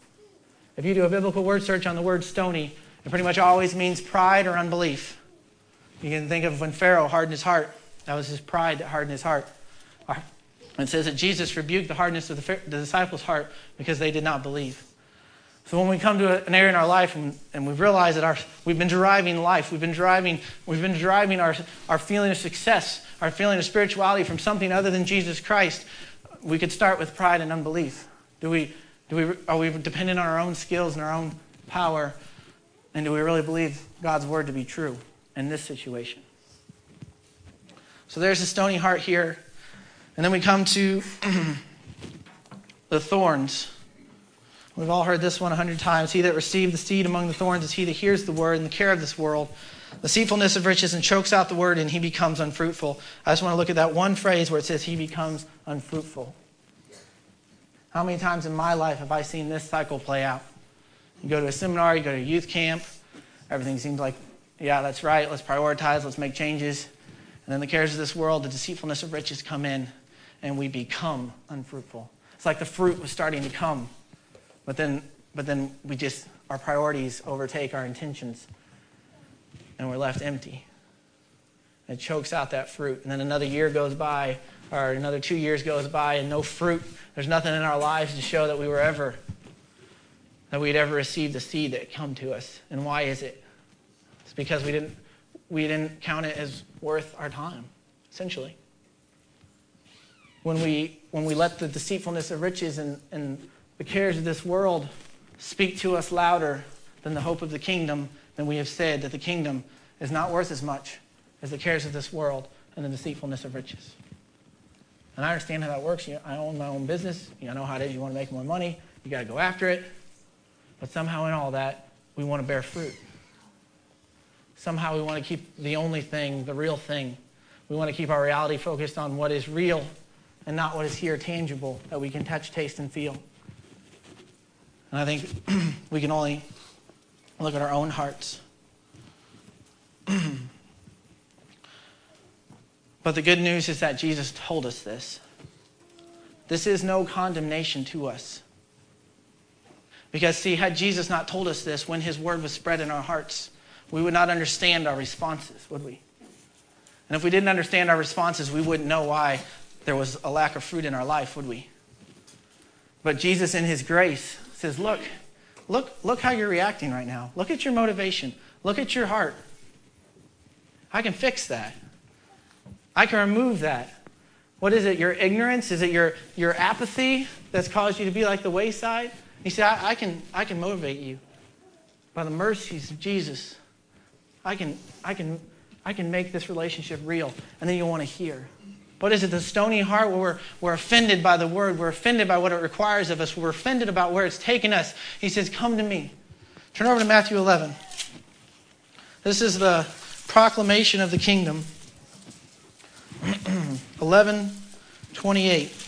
If you do a biblical word search on the word stony, it pretty much always means pride or unbelief. You can think of when Pharaoh hardened his heart. That was his pride that hardened his heart. It says that Jesus rebuked the hardness of the, disciples' heart because they did not believe. So when we come to an area in our life and, and we realize that our, we've been deriving life, we've been deriving, we've been deriving our, our feeling of success, our feeling of spirituality from something other than Jesus Christ, we could start with pride and unbelief. Do we, do we, are we dependent on our own skills and our own power? And do we really believe God's word to be true in this situation? So there's a stony heart here. And then we come to the thorns. We've all heard this one a hundred times. He that received the seed among the thorns is he that hears the word and the care of this world, the deceitfulness of riches, and chokes out the word, and he becomes unfruitful. I just want to look at that one phrase where it says he becomes unfruitful. How many times in my life have I seen this cycle play out? You go to a seminar, you go to a youth camp, everything seems like, yeah, that's right, let's prioritize, let's make changes. And then the cares of this world, the deceitfulness of riches come in, and we become unfruitful. It's like the fruit was starting to come, but then, but then we just, our priorities overtake our intentions, and we're left empty. It chokes out that fruit. And then another year goes by, or another two years goes by, and no fruit. There's nothing in our lives to show that we were ever that we'd ever received the seed that come to us. And why is it? It's because we didn't, we didn't count it as worth our time, essentially. When we, when we let the deceitfulness of riches and, and the cares of this world speak to us louder than the hope of the kingdom, then we have said that the kingdom is not worth as much as the cares of this world and the deceitfulness of riches. And I understand how that works. You know, I own my own business. You know, I know how it is. You want to make more money. You got to go after it. But somehow in all that, we want to bear fruit. Somehow we want to keep the only thing, the real thing. We want to keep our reality focused on what is real and not what is here tangible that we can touch, taste, and feel. And I think we can only look at our own hearts. but the good news is that Jesus told us this. This is no condemnation to us. Because, see, had Jesus not told us this when his word was spread in our hearts, we would not understand our responses, would we? And if we didn't understand our responses, we wouldn't know why there was a lack of fruit in our life, would we? But Jesus, in his grace, says, Look, look, look how you're reacting right now. Look at your motivation. Look at your heart. I can fix that. I can remove that. What is it? Your ignorance? Is it your, your apathy that's caused you to be like the wayside? He said, I, I, can, I can motivate you by the mercies of Jesus. I can, I, can, I can make this relationship real. And then you'll want to hear. What is it? The stony heart where we're, we're offended by the word. We're offended by what it requires of us. We're offended about where it's taken us. He says, Come to me. Turn over to Matthew 11. This is the proclamation of the kingdom. 11 28.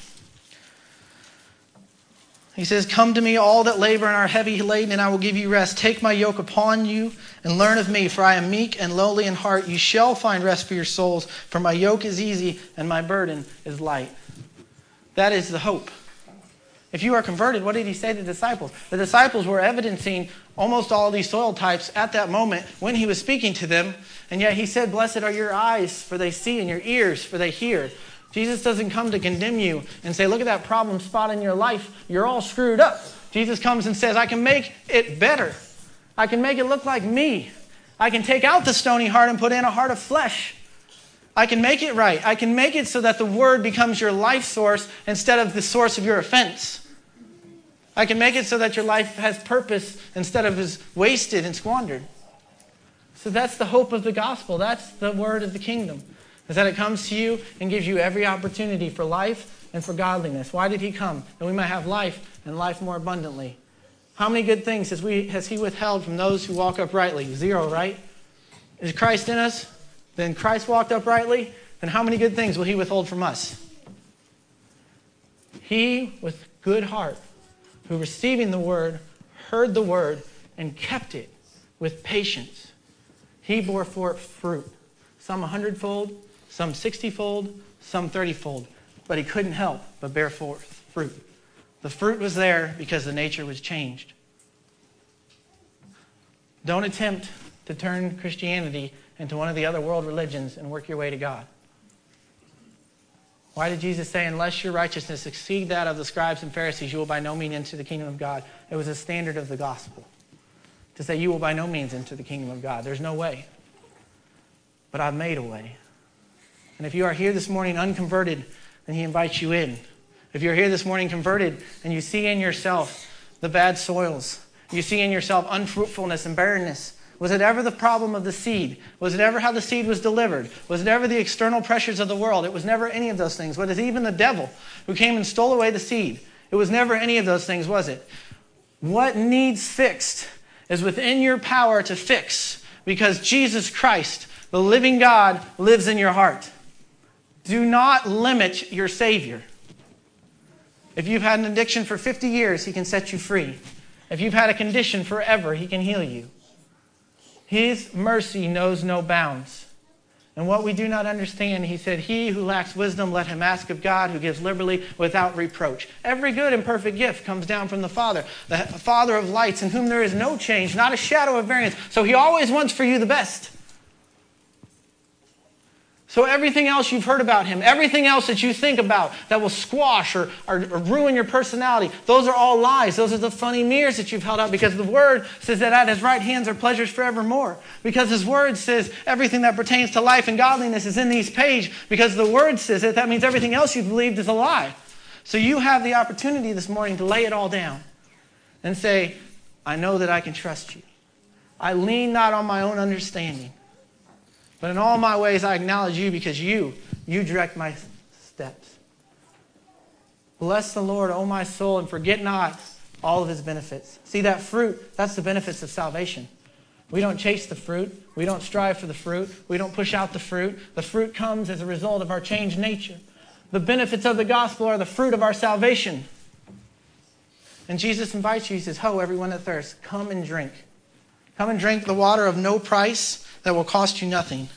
He says, Come to me, all that labor and are heavy laden, and I will give you rest. Take my yoke upon you and learn of me, for I am meek and lowly in heart. You shall find rest for your souls, for my yoke is easy and my burden is light. That is the hope. If you are converted, what did he say to the disciples? The disciples were evidencing almost all these soil types at that moment when he was speaking to them, and yet he said, Blessed are your eyes, for they see, and your ears, for they hear. Jesus doesn't come to condemn you and say, look at that problem spot in your life. You're all screwed up. Jesus comes and says, I can make it better. I can make it look like me. I can take out the stony heart and put in a heart of flesh. I can make it right. I can make it so that the word becomes your life source instead of the source of your offense. I can make it so that your life has purpose instead of is wasted and squandered. So that's the hope of the gospel. That's the word of the kingdom is that it comes to you and gives you every opportunity for life and for godliness. Why did he come? That we might have life and life more abundantly. How many good things has, we, has he withheld from those who walk uprightly? Zero, right? Is Christ in us? Then Christ walked uprightly. Then how many good things will he withhold from us? He, with good heart, who receiving the word, heard the word, and kept it with patience, he bore forth fruit, some a hundredfold, some 60 fold, some 30 fold. But he couldn't help but bear forth fruit. The fruit was there because the nature was changed. Don't attempt to turn Christianity into one of the other world religions and work your way to God. Why did Jesus say, unless your righteousness exceed that of the scribes and Pharisees, you will by no means enter the kingdom of God? It was a standard of the gospel to say, you will by no means enter the kingdom of God. There's no way. But I've made a way. And if you are here this morning unconverted, then He invites you in. If you're here this morning converted and you see in yourself the bad soils, you see in yourself unfruitfulness and barrenness, was it ever the problem of the seed? Was it ever how the seed was delivered? Was it ever the external pressures of the world? It was never any of those things. Was it even the devil who came and stole away the seed? It was never any of those things, was it? What needs fixed is within your power to fix because Jesus Christ, the living God, lives in your heart. Do not limit your Savior. If you've had an addiction for 50 years, He can set you free. If you've had a condition forever, He can heal you. His mercy knows no bounds. And what we do not understand, he said, He who lacks wisdom, let him ask of God, who gives liberally without reproach. Every good and perfect gift comes down from the Father, the Father of lights, in whom there is no change, not a shadow of variance. So he always wants for you the best. So, everything else you've heard about him, everything else that you think about that will squash or, or, or, ruin your personality, those are all lies. Those are the funny mirrors that you've held out because the word says that at his right hands are pleasures forevermore. Because his word says everything that pertains to life and godliness is in these pages. Because the word says it, that means everything else you've believed is a lie. So, you have the opportunity this morning to lay it all down and say, I know that I can trust you. I lean not on my own understanding. But in all my ways, I acknowledge you because you, you direct my steps. Bless the Lord, O my soul, and forget not all of his benefits. See, that fruit, that's the benefits of salvation. We don't chase the fruit. We don't strive for the fruit. We don't push out the fruit. The fruit comes as a result of our changed nature. The benefits of the gospel are the fruit of our salvation. And Jesus invites you, he says, Ho, everyone that thirsts, come and drink. Come and drink the water of no price that will cost you nothing.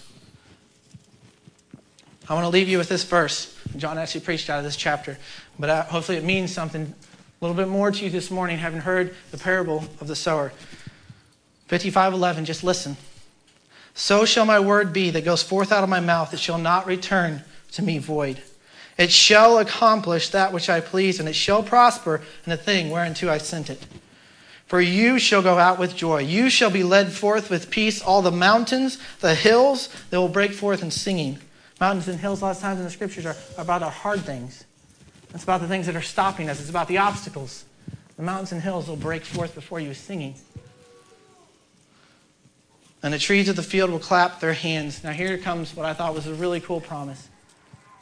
I want to leave you with this verse. John actually preached out of this chapter, but uh, hopefully it means something a little bit more to you this morning, having heard the parable of the sower. 55:11, just listen. So shall my word be that goes forth out of my mouth; it shall not return to me void. It shall accomplish that which I please, and it shall prosper in the thing whereunto I sent it. For you shall go out with joy. You shall be led forth with peace. All the mountains, the hills, they will break forth in singing. Mountains and hills, a lot of times in the scriptures, are about our hard things. It's about the things that are stopping us. It's about the obstacles. The mountains and hills will break forth before you singing. And the trees of the field will clap their hands. Now, here comes what I thought was a really cool promise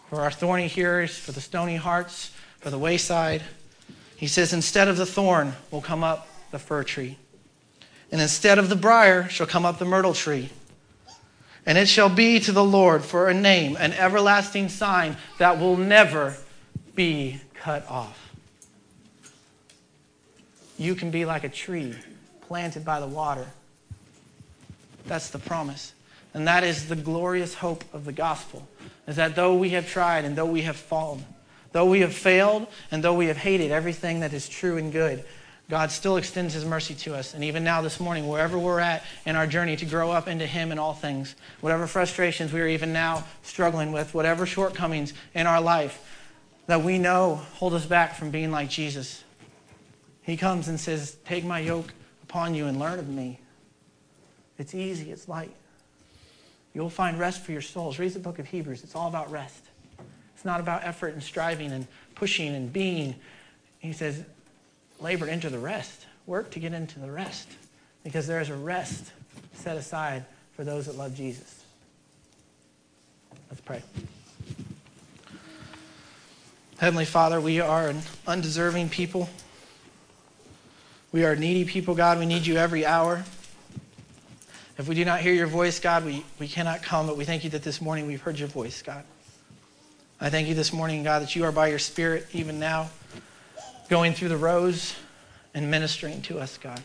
for our thorny hearers, for the stony hearts, for the wayside. He says, Instead of the thorn will come up the fir tree. And instead of the brier shall come up the myrtle tree. And it shall be to the Lord for a name, an everlasting sign that will never be cut off. You can be like a tree planted by the water. That's the promise. And that is the glorious hope of the gospel. Is that though we have tried and though we have fallen, though we have failed and though we have hated everything that is true and good, God still extends his mercy to us. And even now, this morning, wherever we're at in our journey to grow up into him in all things, whatever frustrations we are even now struggling with, whatever shortcomings in our life that we know hold us back from being like Jesus, he comes and says, Take my yoke upon you and learn of me. It's easy, it's light. You'll find rest for your souls. Read the book of Hebrews. It's all about rest. It's not about effort and striving and pushing and being. He says, labor into the rest. Work to get into the rest because there is a rest set aside for those that love Jesus. Let's pray. Heavenly Father, we are an undeserving people. We are needy people, God. We need you every hour. If we do not hear your voice, God, we, we cannot come, but we thank you that this morning we've heard your voice, God. I thank you this morning, God, that you are by your Spirit even now going through the rows and ministering to us, God.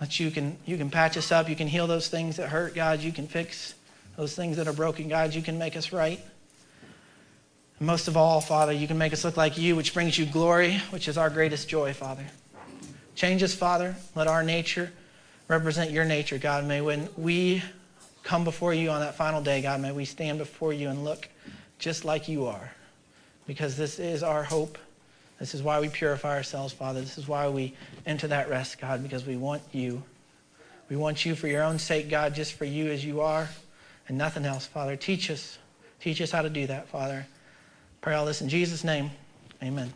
That you can, you can patch us up. You can heal those things that hurt, God. You can fix those things that are broken, God. You can make us right. And most of all, Father, you can make us look like you, which brings you glory, which is our greatest joy, Father. Change us, Father. Let our nature represent your nature, God. May when we come before you on that final day, God, may we stand before you and look just like you are. Because this is our hope this is why we purify ourselves, Father. This is why we enter that rest, God, because we want you. We want you for your own sake, God, just for you as you are and nothing else, Father. Teach us. Teach us how to do that, Father. Pray all this in Jesus' name. Amen.